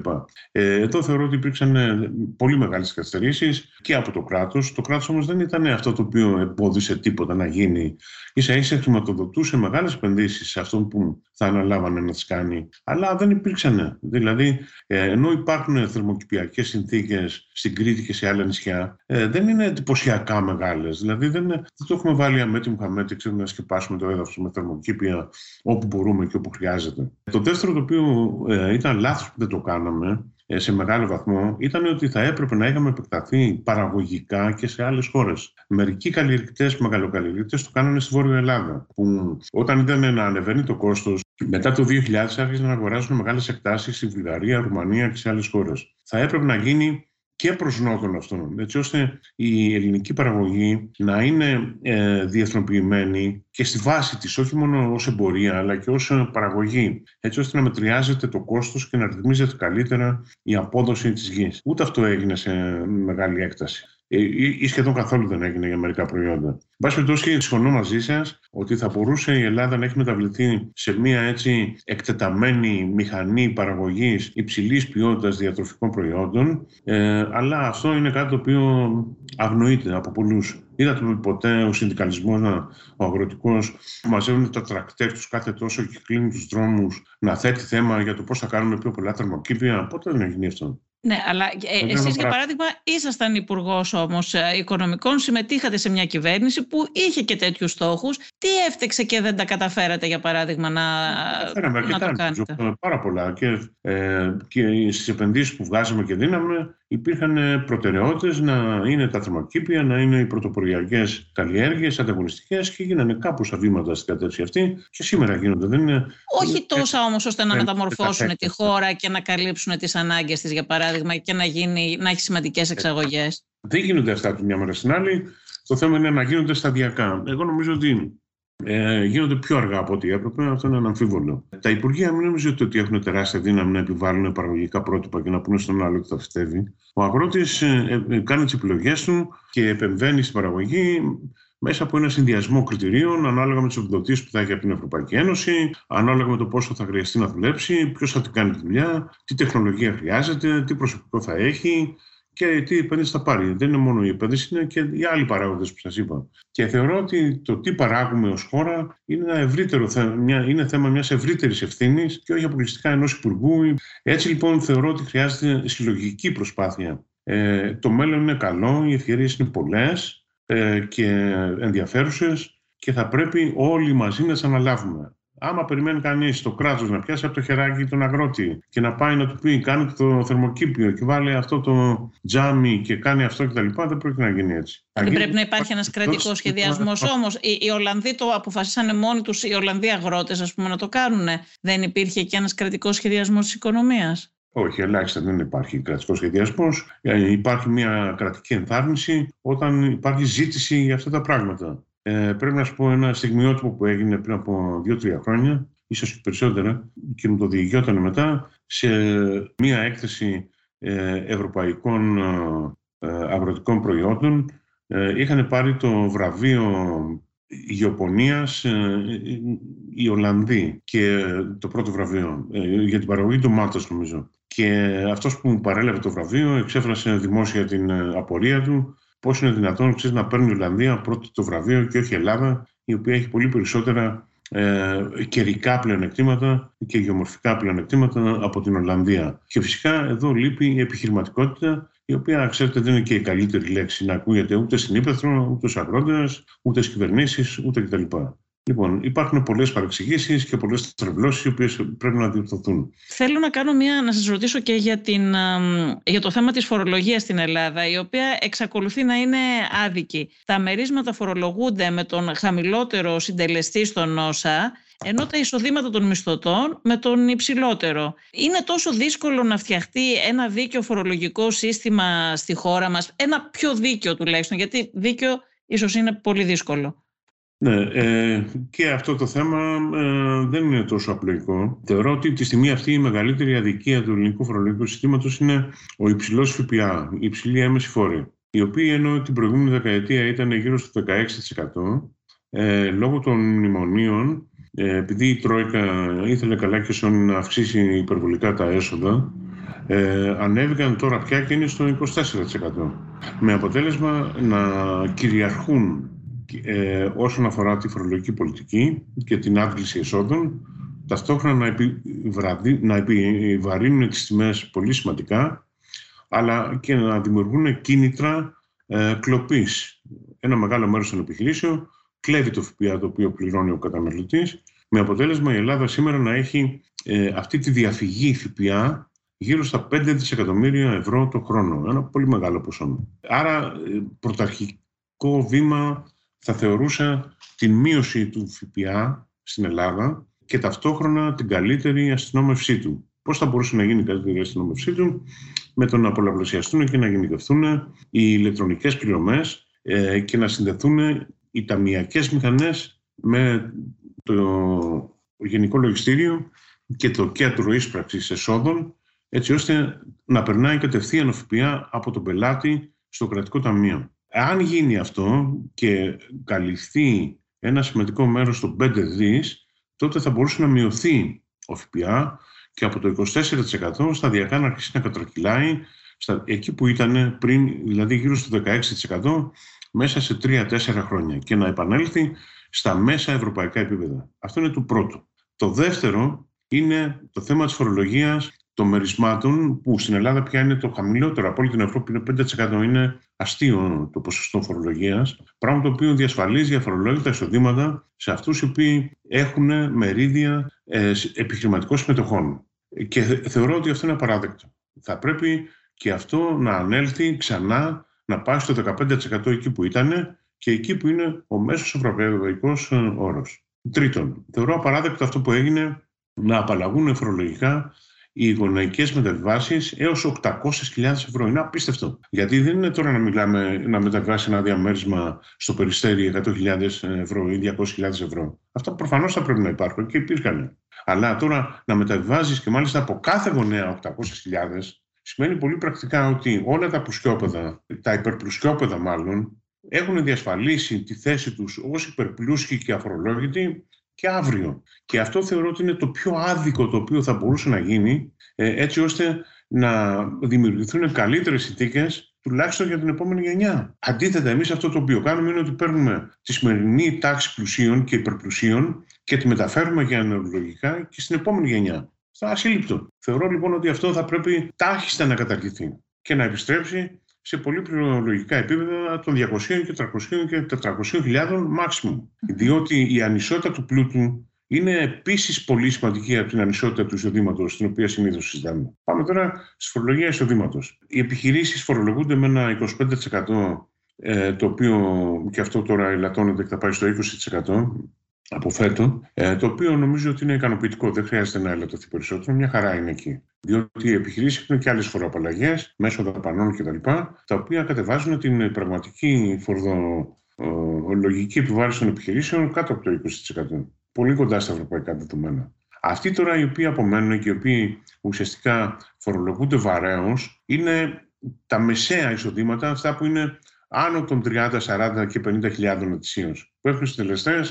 Ε, εδώ θεωρώ ότι υπήρξαν ε, πολύ μεγάλες καθυστερήσεις και από το κράτος. Το κράτος όμως δεν ήταν αυτό το οποίο εμπόδισε τίποτα να γίνει. σα ίσα χρηματοδοτούσε μεγάλες επενδύσεις σε αυτόν που θα αναλάβανε να τις κάνει. Αλλά δεν υπήρξαν. Δηλαδή, ε, ενώ υπάρχουν θερμοκηπιακές συνθήκες στην Κρήτη και σε άλλα νησιά, ε, δεν είναι εντυπωσιακά μεγάλες. Δηλαδή, δεν, δεν το έχουμε βάλει αμέτη μου χαμέτη, ξέρουμε να σκεπάσουμε το έδαφος με θερμοκήπια όπου μπορούμε και όπου χρειάζεται. Το δεύτερο το οποίο ε, ήταν λάθος που δεν το κάναμε ε, σε μεγάλο βαθμό ήταν ότι θα έπρεπε να είχαμε επεκταθεί παραγωγικά και σε άλλες χώρες. Μερικοί καλλιεργητές, μεγαλοκαλλιεργητές το κάνανε στη Βόρεια Ελλάδα, που όταν ήταν να ανεβαίνει το κόστος, μετά το 2000 άρχισαν να αγοράζουν μεγάλες εκτάσεις στη Βουλγαρία, Ρουμανία και σε άλλες χώρες. Θα έπρεπε να γίνει και προς νότον αυτόν, έτσι ώστε η ελληνική παραγωγή να είναι ε, διεθνοποιημένη και στη βάση της, όχι μόνο ως εμπορία, αλλά και ως παραγωγή, έτσι ώστε να μετριάζεται το κόστος και να ρυθμίζεται καλύτερα η απόδοση της γης. Ούτε αυτό έγινε σε μεγάλη έκταση. Ε, ή σχεδόν καθόλου δεν έγινε για μερικά προϊόντα. Εν πάση περιπτώσει, συμφωνώ μαζί σας ότι θα μπορούσε η Ελλάδα να έχει μεταβληθεί σε μια έτσι εκτεταμένη μηχανή παραγωγής υψηλής ποιότητας διατροφικών προϊόντων, ε, αλλά αυτό είναι κάτι το οποίο αγνοείται από πολλούς. Είδατε ποτέ ο συνδικαλισμός, ο αγροτικός, που μαζεύουν τα τρακτέρ τους κάθε τόσο και κλείνουν τους δρόμους να θέτει θέμα για το πώς θα κάνουμε πιο πολλά θερμοκήπια; Πότε δεν έχει γίνει αυτό; Ναι, αλλά ε, εσείς για παράδειγμα ήσασταν υπουργός όμως ε, οικονομικών, συμμετείχατε σε μια κυβέρνηση που είχε και τέτοιους στόχους. Τι έφτεξε και δεν τα καταφέρατε για παράδειγμα να, να το κάνετε; Πάρα πολλά και, ε, και στις επενδύσεις που βγάζαμε και δίναμε υπήρχαν ε, προτεραιότητες να είναι τα θερμοκήπια, να είναι οι πρωτοποριακές καλλιέργειες, ανταγωνιστικές και γίνανε κάπως βήματα στην κατεύθυνση αυτή και σήμερα γίνονται. Δεν είναι... Όχι τόσα όμως ώστε να μεταμορφώσουν τη χώρα και να καλύψουν τις ανάγκες της για παράδειγμα και να, γίνει, να έχει σημαντικές εξαγωγές. Δεν γίνονται αυτά από μια μέρα στην άλλη. Το θέμα είναι να γίνονται σταδιακά. Εγώ νομίζω ότι ε, γίνονται πιο αργά από ό,τι έπρεπε. Αυτό είναι αναμφίβολο. Τα Υπουργεία μην νομίζετε ότι έχουν τεράστια δύναμη να επιβάλλουν παραγωγικά πρότυπα και να πούνε στον άλλο ότι θα φυτεύει. Ο αγρότης ε, ε, κάνει τις επιλογές του και επεμβαίνει στην παραγωγή μέσα από ένα συνδυασμό κριτηρίων ανάλογα με τι επιδοτήσεις που θα έχει από την Ευρωπαϊκή Ένωση, ανάλογα με το πόσο θα χρειαστεί να δουλέψει, ποιος θα την κάνει τη δουλειά, τι τεχνολογία χρειάζεται, τι προσωπικό θα έχει, και τι επένδυση θα πάρει. Δεν είναι μόνο η επένδυση, είναι και οι άλλοι παράγοντες που σας είπα. Και θεωρώ ότι το τι παράγουμε ως χώρα είναι ένα ευρύτερο θέμα, είναι θέμα μιας ευρύτερης ευθύνης και όχι αποκλειστικά ενός υπουργού. Έτσι λοιπόν θεωρώ ότι χρειάζεται συλλογική προσπάθεια. Ε, το μέλλον είναι καλό, οι ευκαιρίες είναι πολλές ε, και ενδιαφέρουσες και θα πρέπει όλοι μαζί να τις αναλάβουμε. Άμα περιμένει κανείς το κράτος να πιάσει από το χεράκι τον αγρότη και να πάει να του πει: Κάνει το θερμοκήπιο και βάλει αυτό το τζάμι και κάνει αυτό κτλ., δεν πρόκειται να γίνει έτσι. Δεν πρέπει να υπάρχει ένας κρατικός σχεδιασμός όμως. Οι, οι Ολλανδοί το αποφασίσανε μόνοι τους, οι Ολλανδοί αγρότες, ας πούμε, να το κάνουν. Δεν υπήρχε και ένας κρατικός σχεδιασμός της οικονομίας. Όχι, ελάχιστα δεν υπάρχει κρατικός σχεδιασμός. Ε, υπάρχει μια κρατική ενθάρρυνση όταν υπάρχει ζήτηση για αυτά τα πράγματα. Ε, πρέπει να σου πω ένα στιγμιότυπο που έγινε πριν από δύο-τρία χρόνια, ίσως και περισσότερα, και μου το διηγιόταν μετά, σε μία έκθεση ε, ευρωπαϊκών ε, αγροτικών προϊόντων. Ε, είχαν πάρει το βραβείο γεωπονίας οι Ολλανδοί και το πρώτο βραβείο για την παραγωγή ντομάτας νομίζω. Και αυτός που μου παρέλαβε το βραβείο εξέφρασε δημόσια την απορία του Πώς είναι δυνατόν ξέρεις, να παίρνει η Ολλανδία πρώτο το βραβείο και όχι η Ελλάδα, η οποία έχει πολύ περισσότερα ε, καιρικά πλεονεκτήματα και γεωμορφικά πλεονεκτήματα από την Ολλανδία. Και φυσικά εδώ λείπει η επιχειρηματικότητα, η οποία ξέρετε δεν είναι και η καλύτερη λέξη να ακούγεται ούτε στην Ήπεθρο, ούτε στους αγρότες, ούτε στις κυβερνήσεις, ούτε κτλ. Λοιπόν, υπάρχουν πολλές παρεξηγήσεις και πολλές τρευλώσει οι οποίες πρέπει να διορθωθούν. Θέλω να κάνω μία, να σας ρωτήσω και για, την, για το θέμα της φορολογίας στην Ελλάδα, η οποία εξακολουθεί να είναι άδικη. Τα μερίσματα φορολογούνται με τον χαμηλότερο συντελεστή στον ΩΣΑ, ενώ τα εισοδήματα των μισθωτών με τον υψηλότερο. Είναι τόσο δύσκολο να φτιαχτεί ένα δίκαιο φορολογικό σύστημα στη χώρα μας, ένα πιο δίκαιο τουλάχιστον, γιατί δίκαιο ίσως είναι πολύ δύσκολο. Ναι, ε, και αυτό το θέμα ε, δεν είναι τόσο απλοϊκό. Θεωρώ ότι τη στιγμή αυτή η μεγαλύτερη αδικία του ελληνικού φορολογικού συστήματος είναι ο υψηλός ΦΠΑ, η υψηλή έμεση φόρη, η οποία ενώ την προηγούμενη δεκαετία ήταν γύρω στο 16%, ε, λόγω των μνημονίων, ε, επειδή η Τρόικα ήθελε καλά και στον να αυξήσει υπερβολικά τα έσοδα, ε, ανέβηκαν τώρα πια και είναι στο 24%. Με αποτέλεσμα να κυριαρχούν ε, όσον αφορά τη φορολογική πολιτική και την άδκληση εσόδων, ταυτόχρονα να, επιβραδί, να επιβαρύνουν τις τιμές πολύ σημαντικά, αλλά και να δημιουργούν κίνητρα ε, κλοπής. Ένα μεγάλο μέρος των επιχειρήσεων κλέβει το ΦΠΑ το οποίο πληρώνει ο καταναλωτής, με αποτέλεσμα η Ελλάδα σήμερα να έχει ε, αυτή τη διαφυγή ΦΠΑ γύρω στα 5 δισεκατομμύρια ευρώ το χρόνο. Ένα πολύ μεγάλο ποσό. Άρα, ε, πρωταρχικό βήμα θα θεωρούσα την μείωση του ΦΠΑ στην Ελλάδα και ταυτόχρονα την καλύτερη αστυνόμευσή του. Πώς θα μπορούσε να γίνει η καλύτερη αστυνόμευσή του; Με το να πολλαπλασιαστούν και να γενικευθούν οι ηλεκτρονικές πληρωμές ε, και να συνδεθούν οι ταμιακές μηχανές με το Γενικό Λογιστήριο και το κέντρο ίσπραξης εσόδων έτσι ώστε να περνάει κατευθείαν ο ΦΠΑ από τον πελάτη στο κρατικό ταμείο. Αν γίνει αυτό και καλυφθεί ένα σημαντικό μέρος των 5 δις, τότε θα μπορούσε να μειωθεί ο ΦΠΑ και από το 24% σταδιακά να αρχίσει να κατρακυλάει στα, εκεί που ήταν πριν, δηλαδή γύρω στο 16% μέσα σε 3-4 χρόνια και να επανέλθει στα μέσα ευρωπαϊκά επίπεδα. Αυτό είναι το πρώτο. Το δεύτερο είναι το θέμα της φορολογίας των μερισμάτων που στην Ελλάδα πια είναι το χαμηλότερο από όλη την Ευρώπη, είναι 5% είναι αστείο το ποσοστό φορολογίας. Πράγμα το οποίο διασφαλίζει αφορολόγητα εισοδήματα σε αυτούς οι οποίοι έχουν μερίδια ε, επιχειρηματικών συμμετοχών. Και θεωρώ ότι αυτό είναι απαράδεκτο. Θα πρέπει και αυτό να ανέλθει ξανά, να πάει στο 15% εκεί που ήταν και εκεί που είναι ο μέσος ευρωπαϊκός ε, όρος. Τρίτον, θεωρώ απαράδεκτο αυτό που έγινε να απαλλαγούν φορολογικά οι γονεϊκές μεταβιβάσεις έως 800.000 ευρώ. Είναι απίστευτο. Γιατί δεν είναι τώρα να μιλάμε να μεταβιβάσει ένα διαμέρισμα στο περιστέρι 100.000 ευρώ ή 200.000 ευρώ. Αυτά προφανώς θα πρέπει να υπάρχουν και υπήρχαν. Αλλά τώρα να μεταβιβάζεις και μάλιστα από κάθε γονέα 800.000 σημαίνει πολύ πρακτικά ότι όλα τα πλουσιόπεδα, τα υπερπλουσιόπεδα μάλλον, έχουν διασφαλίσει τη θέση τους ως υπερπλούσιοι και αφορολόγητοι και αύριο. Και αυτό θεωρώ ότι είναι το πιο άδικο το οποίο θα μπορούσε να γίνει ε, έτσι ώστε να δημιουργηθούν καλύτερες συνθήκες τουλάχιστον για την επόμενη γενιά. Αντίθετα, εμείς αυτό το οποίο κάνουμε είναι ότι παίρνουμε τη σημερινή τάξη πλουσίων και υπερπλουσίων και τη μεταφέρουμε για αναλογικά και στην επόμενη γενιά. Στα ασύλληπτο. Θεωρώ λοιπόν ότι αυτό θα πρέπει τάχιστα να καταργηθεί και να επιστρέψει σε πολύ πληρολογικά επίπεδα των 200 και 300 και 400 χιλιάδων maximum. Διότι η ανισότητα του πλούτου είναι επίσης πολύ σημαντική από την ανισότητα του εισοδήματος, την οποία συνήθως συζητάμε. Πάμε τώρα στη φορολογία εισοδήματος. Οι επιχειρήσεις φορολογούνται με ένα 25%, ε, το οποίο και αυτό τώρα ελαττώνεται και θα πάει στο 20% από φέτο, ε, το οποίο νομίζω ότι είναι ικανοποιητικό. Δεν χρειάζεται να ελαττωθεί περισσότερο. Μια χαρά είναι εκεί. Διότι οι επιχειρήσεις έχουν και άλλες φοροαπαλλαγέ μέσω δαπανών κτλ. τα οποία κατεβάζουν την πραγματική φορολογική επιβάρηση των επιχειρήσεων κάτω από το 20%. Πολύ κοντά στα ευρωπαϊκά δεδομένα. Αυτοί τώρα οι οποίοι απομένουν και οι οποίοι ουσιαστικά φορολογούνται βαρέως είναι τα μεσαία εισοδήματα, αυτά που είναι άνω των 30, 40 και 50 χιλιάδων ετησίως, που έχουν συντελεστέ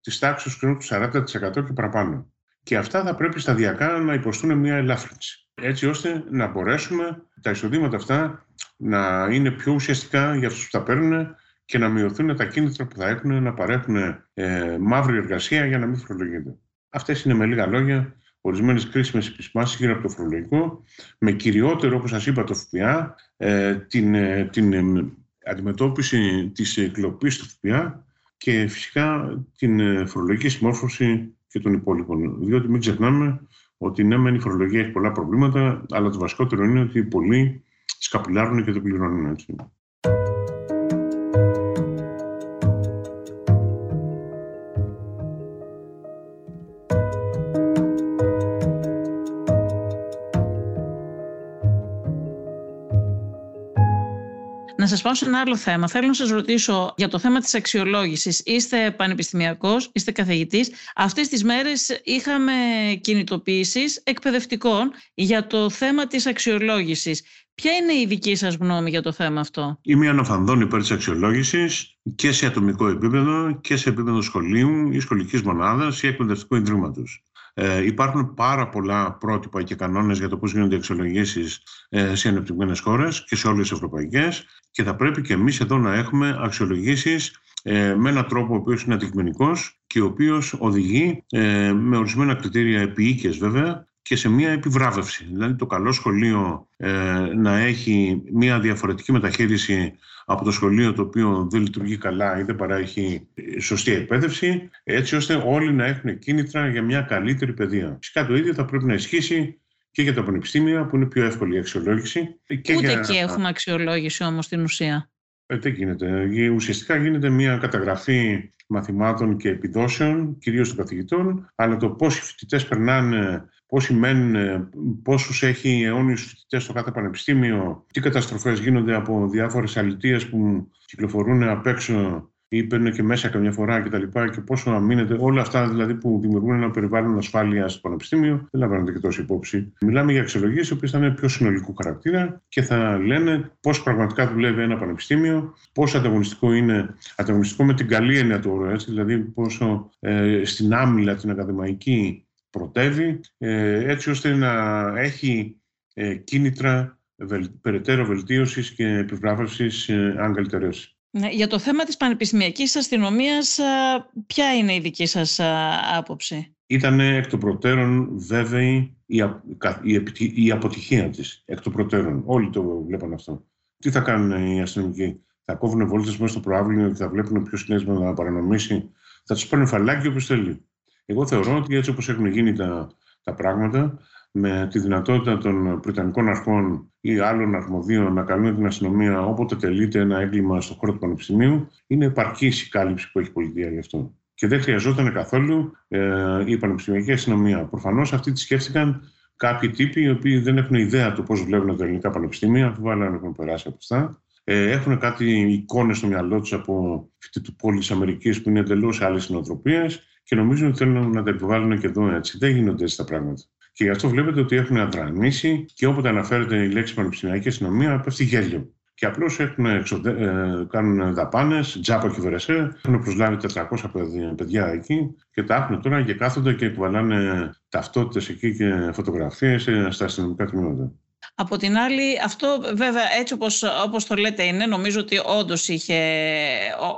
της τάξης του 40% και παραπάνω. Και αυτά θα πρέπει σταδιακά να υποστούν μια ελάφρυνση. Έτσι ώστε να μπορέσουμε τα εισοδήματα αυτά να είναι πιο ουσιαστικά για αυτούς που τα παίρνουν και να μειωθούν τα κίνητρα που θα έχουν να παρέχουν ε, μαύρη εργασία για να μην φορολογείται. Αυτές είναι με λίγα λόγια ορισμένες κρίσιμες επισημάνσει γύρω από το φορολογικό, με κυριότερο, όπως σας είπα, το ΦΠΑ, ε, την, ε, την ε, αντιμετώπιση της κλοπής του ΦΠΑ και φυσικά την ε, φορολογική συμμόρφωση και των υπόλοιπων. Διότι μην ξεχνάμε ότι ναι, μεν η φορολογία έχει πολλά προβλήματα, αλλά το βασικότερο είναι ότι πολλοί σκαπουλάρουν και δεν πληρώνουν έτσι. Σας πάω σε ένα άλλο θέμα. Θέλω να σας ρωτήσω για το θέμα της αξιολόγησης. Είστε πανεπιστημιακός, είστε καθηγητής. Αυτές τις μέρες είχαμε κινητοποίησεις εκπαιδευτικών για το θέμα της αξιολόγησης. Ποια είναι η δική σας γνώμη για το θέμα αυτό, Είμαι αναφανδόν υπέρ της αξιολόγησης και σε ατομικό επίπεδο και σε επίπεδο σχολείου ή σχολικής μονάδας ή εκπαιδευτικού ιδρύματος. Ε, υπάρχουν πάρα πολλά πρότυπα και κανόνες για το πώς γίνονται οι αξιολογήσεις ε, σε ανεπτυγμένες χώρες και σε όλες τις ευρωπαϊκές και θα πρέπει και εμείς εδώ να έχουμε αξιολογήσεις ε, με έναν τρόπο ο οποίος είναι αντικειμενικός και ο οποίος οδηγεί ε, με ορισμένα κριτήρια επίοικες βέβαια και σε μια επιβράβευση. Δηλαδή το καλό σχολείο ε, να έχει μια διαφορετική μεταχείριση από το σχολείο το οποίο δεν λειτουργεί καλά ή δεν παράγει σωστή εκπαίδευση, έτσι ώστε όλοι να έχουν κίνητρα για μια καλύτερη παιδεία. Φυσικά το ίδιο θα πρέπει να ισχύσει και για τα πανεπιστήμια που είναι πιο εύκολη η αξιολόγηση. Και Ούτε για... εκεί έχουμε αξιολόγηση όμως στην ουσία. Ε, δεν γίνεται. Ουσιαστικά γίνεται μια καταγραφή μαθημάτων και επιδόσεων, κυρίως των καθηγητών, αλλά το πόσοι φοιτητές περνάνε, πόσοι μένουν, πόσους έχει αιώνιους φοιτητές στο κάθε πανεπιστήμιο, τι καταστροφές γίνονται από διάφορες αλητίες που κυκλοφορούν απ' έξω ή παίρνουν και μέσα καμιά φορά κτλ. Και, και πόσο αμήνεται, όλα αυτά δηλαδή που δημιουργούν ένα περιβάλλον ασφάλειας στο πανεπιστήμιο, δεν λαμβάνονται και τόσο υπόψη. Μιλάμε για αξιολογίες οι οποίες θα είναι πιο συνολικού χαρακτήρα και θα λένε πώς πραγματικά δουλεύει ένα πανεπιστήμιο, πόσο ανταγωνιστικό είναι, ανταγωνιστικό με την καλή έννοια του όρου, δηλαδή πόσο ε, στην άμυλα την ακαδημαϊκή πρωτεύει, ε, έτσι ώστε να έχει ε, κίνητρα βελ, περαιτέρω βελτίωσης και επιβράβευσης ε, αν καλυτερώσει. Ναι, για το θέμα της πανεπιστημιακής αστυνομίας, ποια είναι η δική σας άποψη; Ήταν εκ των προτέρων βέβαιη η, η, η αποτυχία της, εκ των προτέρων. Όλοι το βλέπαν αυτό. Τι θα κάνουν οι αστυνομικοί, θα κόβουν βόλτες μέσα στο προάβλημα και θα βλέπουν ποιος συνέσμα να παρανομήσει, θα τους παίρνουν φαλάκι όπως θέλει. Εγώ θεωρώ ότι έτσι όπως έχουν γίνει τα, τα πράγματα, με τη δυνατότητα των Βρετανικών αρχών ή άλλων αρμοδίων να καλούν την αστυνομία όποτε τελείται ένα έγκλημα στον χώρο του Πανεπιστημίου, είναι επαρκής η κάλυψη που έχει η πολιτεία γι' αυτό. Και δεν χρειαζόταν καθόλου ε, η πανεπιστημιακή αστυνομία. Προφανώς αυτοί τη σκέφτηκαν κάποιοι τύποι οι οποίοι δεν έχουν ιδέα του πώς βλέπουν τα ελληνικά πανεπιστήμια, αμφιβάλλω αν έχουν περάσει από αυτά. Ε, έχουν κάτι εικόνες στο μυαλό τους από πόλης Αμερικής που είναι εντελώς άλλες νοοτροπίε και νομίζουν ότι θέλουν να τα επιβάλλουν και εδώ έτσι. Δεν γίνονται έτσι τα πράγματα. Και γι' αυτό βλέπετε ότι έχουν αδρανήσει και όποτε αναφέρεται η λέξη πανεπιστημιακή αστυνομία, πέφτει γέλιο. Και απλώς εξοδε... ε, κάνουν δαπάνες, τζάπα και βερεσέ. Έχουν προσλάβει 400 παιδιά εκεί και τα έχουν τώρα και κάθονται και κουβαλάνε ταυτότητες εκεί και φωτογραφίες ε, στα αστυνομικά τμήματα. Από την άλλη, αυτό βέβαια έτσι όπως, όπως το λέτε είναι, νομίζω ότι όντως είχε,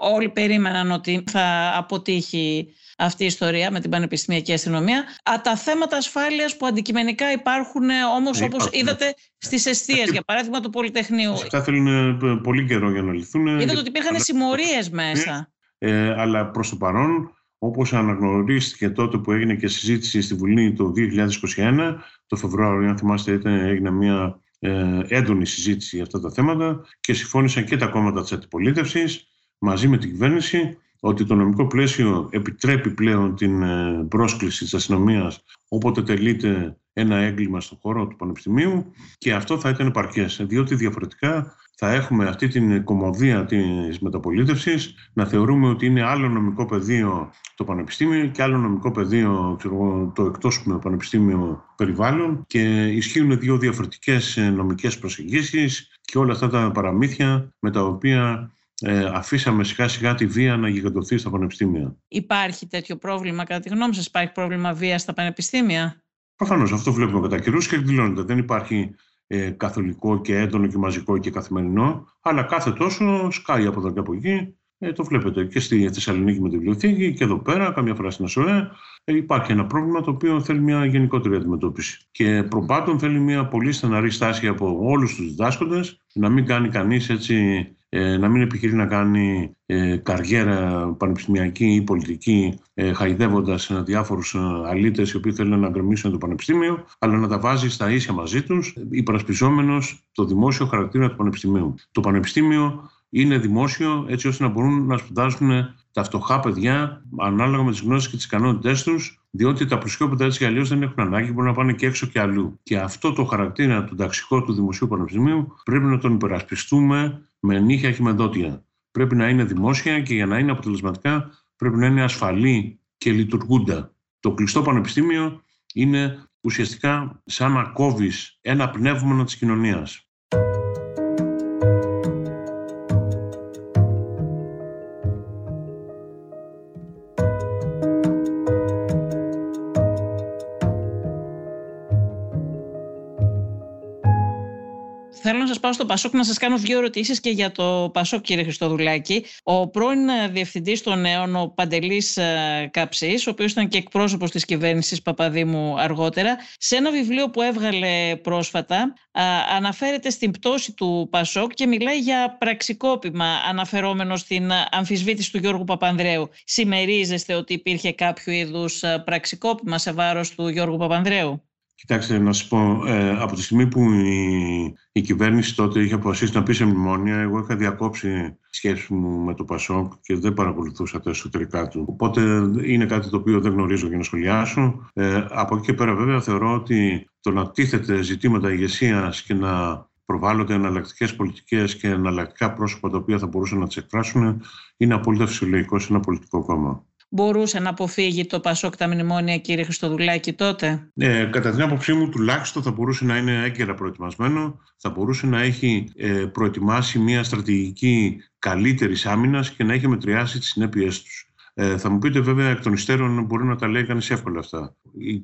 όλοι περίμεναν ότι θα αποτύχει αυτή η ιστορία με την πανεπιστημιακή αστυνομία. Α, τα θέματα ασφάλειας που αντικειμενικά υπάρχουν ε, όμως, ναι, όπως είδατε, στις αιστείες, για παράδειγμα του Πολυτεχνείου. Αυτά θέλουν ε, πολύ καιρό για να λυθούν. Είδατε ότι υπήρχαν αλλά... συμμορίες μέσα. Ε, αλλά προς το παρόν, όπως αναγνωρίστηκε τότε που έγινε και συζήτηση στη Βουλή το 2021, το Φεβρουάριο, αν θυμάστε, έγινε μια ε, έντονη συζήτηση για αυτά τα θέματα και συμφώνησαν και τα κόμματα της αντιπολίτευσης μαζί με την κυβέρνηση ότι το νομικό πλαίσιο επιτρέπει πλέον την ε, πρόσκληση της αστυνομίας όποτε τελείται ένα έγκλημα στον χώρο του Πανεπιστημίου και αυτό θα ήταν επαρκές, διότι διαφορετικά θα έχουμε αυτή την κομμωδία της μεταπολίτευσης να θεωρούμε ότι είναι άλλο νομικό πεδίο το Πανεπιστήμιο και άλλο νομικό πεδίο ξέρω, το εκτός του Πανεπιστήμιο περιβάλλον και ισχύουν δύο διαφορετικές ε, νομικές προσεγγίσεις και όλα αυτά τα παραμύθια με τα οποία ε, αφήσαμε σιγά σιγά τη βία να γιγαντωθεί στα πανεπιστήμια. Υπάρχει τέτοιο πρόβλημα, κατά τη γνώμη σας, υπάρχει πρόβλημα βίας στα πανεπιστήμια; Προφανώς, αυτό βλέπουμε κατά καιρούς και εκδηλώνεται. Δεν υπάρχει ε, καθολικό και έντονο και μαζικό και καθημερινό, αλλά κάθε τόσο σκάει από εδώ και από εκεί. Ε, το βλέπετε και στη Θεσσαλονίκη με τη βιβλιοθήκη και εδώ πέρα, καμιά φορά στην ΑΣΟΕ. Ε, υπάρχει ένα πρόβλημα το οποίο θέλει μια γενικότερη αντιμετώπιση. Και προπάτων θέλει μια πολύ στεναρή στάση από όλους τους διδάσκοντε, να μην κάνει κανείς έτσι ε, να μην επιχειρεί να κάνει ε, καριέρα πανεπιστημιακή ή πολιτική ε, χαϊδεύοντας διάφορους ε, αλήτες οι οποίοι θέλουν να γκρεμίσουν το πανεπιστήμιο, αλλά να τα βάζει στα ίσια μαζί τους, υπερασπιζόμενος το δημόσιο χαρακτήρα του πανεπιστημίου. Το πανεπιστήμιο είναι δημόσιο έτσι ώστε να μπορούν να σπουδάσουν τα φτωχά παιδιά ανάλογα με τις γνώσεις και τις ικανότητές τους, διότι τα προσιόπιτα έτσι κι αλλιώς δεν έχουν ανάγκη, μπορούν να πάνε και έξω και αλλού. Και αυτό το χαρακτήρα του ταξικού του Δημοσίου Πανεπιστημίου πρέπει να τον υπερασπιστούμε με νύχια και με δόντια. Πρέπει να είναι δημόσια και για να είναι αποτελεσματικά πρέπει να είναι ασφαλή και λειτουργούντα. Το κλειστό πανεπιστήμιο είναι ουσιαστικά σαν να κόβεις ένα πνεύμα της κοινωνίας. Πάω στο Πασόκ να σας κάνω δύο ερωτήσεις και για το Πασόκ, κύριε Χριστοδουλάκη. Ο πρώην ε, διευθυντής των νέων, ο Παντελής ε, Καψής, ο οποίος ήταν και εκπρόσωπος της κυβέρνησης Παπαδήμου αργότερα, σε ένα βιβλίο που έβγαλε πρόσφατα, αναφέρεται στην πτώση του Πασόκ και μιλάει για πραξικόπημα αναφερόμενο στην αμφισβήτηση του Γιώργου Παπανδρέου. Σημερίζεστε ότι υπήρχε κάποιο είδους ε, πραξικόπημα σε βάρος του Γιώργου Παπανδρέου; Κοιτάξτε, να σας πω, ε, από τη στιγμή που η, η κυβέρνηση τότε είχε αποφασίσει να πει σε μνημόνια, εγώ είχα διακόψει τη σχέση μου με το Πασόκ και δεν παρακολουθούσα τα εσωτερικά του. Οπότε είναι κάτι το οποίο δεν γνωρίζω για να σχολιάσω. Ε, από εκεί και πέρα, βέβαια, θεωρώ ότι το να τίθεται ζητήματα ηγεσίας και να προβάλλονται εναλλακτικές πολιτικές και εναλλακτικά πρόσωπα τα οποία θα μπορούσαν να τις εκφράσουν είναι απόλυτα φυσιολογικό σε ένα πολιτικό κόμμα μπορούσε να αποφύγει το Πασόκ τα μνημόνια, κύριε Χριστοδουλάκη, τότε; Ε, κατά την άποψή μου, τουλάχιστον θα μπορούσε να είναι έγκαιρα προετοιμασμένο, θα μπορούσε να έχει ε, προετοιμάσει μια στρατηγική καλύτερης άμυνας και να έχει μετριάσει τις συνέπειές τους. Ε, θα μου πείτε βέβαια εκ των υστέρων μπορεί να τα λέει κανείς εύκολα αυτά.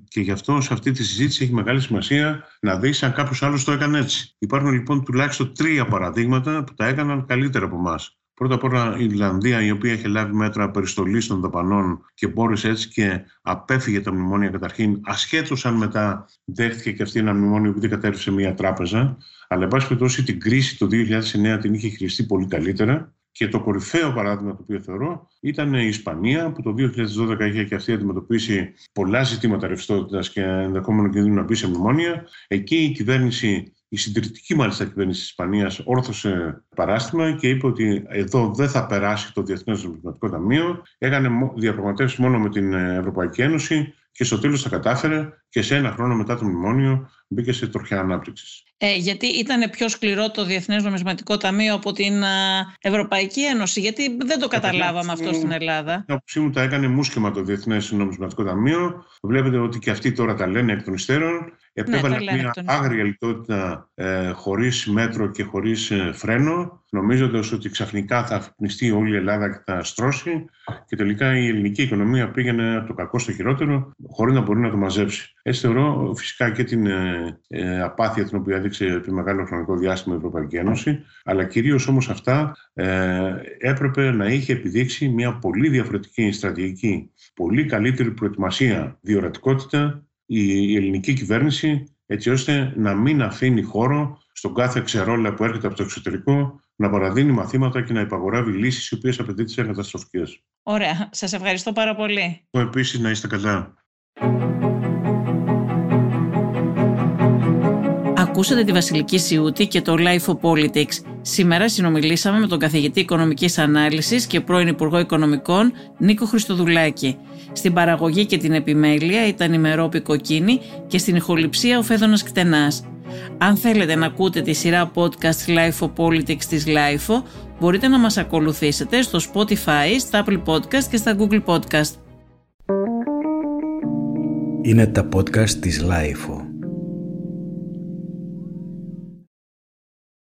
Και γι' αυτό σε αυτή τη συζήτηση έχει μεγάλη σημασία να δεις αν κάποιος άλλος το έκανε έτσι. Υπάρχουν λοιπόν τουλάχιστον τρία παραδείγματα που τα έκαναν καλύτερα από εμάς. Πρώτα απ' όλα η Ιρλανδία, η οποία είχε λάβει μέτρα περιστολής των δαπανών και μπόρεσε έτσι και απέφυγε τα μνημόνια καταρχήν, ασχέτως αν μετά δέχτηκε και αυτή ένα μνημόνιο που δεν κατέρευσε μια τράπεζα. Αλλά, εν πάση περιπτώσει, την κρίση το 2009 την είχε χειριστεί πολύ καλύτερα. Και το κορυφαίο παράδειγμα το οποίο θεωρώ ήταν η Ισπανία, που το 2012 είχε και αυτή αντιμετωπίσει πολλά ζητήματα ρευστότητας και ενδεχόμενο κινδύνου να μπει σε μνημόνια. Εκεί η κυβέρνηση η συντηρητική μάλιστα κυβέρνηση της Ισπανίας όρθωσε παράστημα και είπε ότι εδώ δεν θα περάσει το Διεθνές Νομισματικό Ταμείο. Έκανε διαπραγματεύσεις μόνο με την Ευρωπαϊκή Ένωση και στο τέλος τα κατάφερε και σε ένα χρόνο μετά το μνημόνιο μπήκε σε τροχιά ανάπτυξης. Ε, γιατί ήταν πιο σκληρό το Διεθνές Νομισματικό Ταμείο από την Ευρωπαϊκή Ένωση, γιατί δεν το καταλάβαμε αυτό στην Ελλάδα. Την άποψή μου τα έκανε μουσκεμα το Διεθνές Νομισματικό Ταμείο. Βλέπετε ότι και αυτοί τώρα τα λένε εκ των υστέρων. Επέβαλε ναι, μια άγρια λιτότητα ε, χωρίς μέτρο και χωρίς ε, φρένο, νομίζοντας ότι ξαφνικά θα αφυπνιστεί όλη η Ελλάδα και θα στρώσει και τελικά η ελληνική οικονομία πήγαινε από το κακό στο χειρότερο χωρίς να μπορεί να το μαζέψει. Έτσι θεωρώ φυσικά και την ε, ε απάθεια την οποία έδειξε επί μεγάλο χρονικό διάστημα η Ευρωπαϊκή Ένωση, αλλά κυρίως όμως αυτά ε, έπρεπε να είχε επιδείξει μια πολύ διαφορετική στρατηγική, πολύ καλύτερη προετοιμασία, διορατικότητα η ελληνική κυβέρνηση έτσι ώστε να μην αφήνει χώρο στον κάθε ξερόλα που έρχεται από το εξωτερικό να παραδίνει μαθήματα και να υπαγορεύει λύσεις οι οποίες απαιτείται σε καταστροφικές. Ωραία. Σας ευχαριστώ πάρα πολύ. Εγώ επίσης να είστε καλά. Ακούσατε τη Βασιλική Σιούτη και το Life of Politics. Σήμερα συνομιλήσαμε με τον καθηγητή Οικονομικής Ανάλυσης και πρώην Υπουργό Οικονομικών Νίκο Χριστοδουλάκη. Στην παραγωγή και την επιμέλεια ήταν η Μερόπη Κοκκίνη και στην ηχοληψία ο Φέδωνας Κτενάς. Αν θέλετε να ακούτε τη σειρά podcast Life of Politics της Life, μπορείτε να μας ακολουθήσετε στο Spotify, στα Apple Podcast και στα Google Podcast. Είναι τα podcast της Life.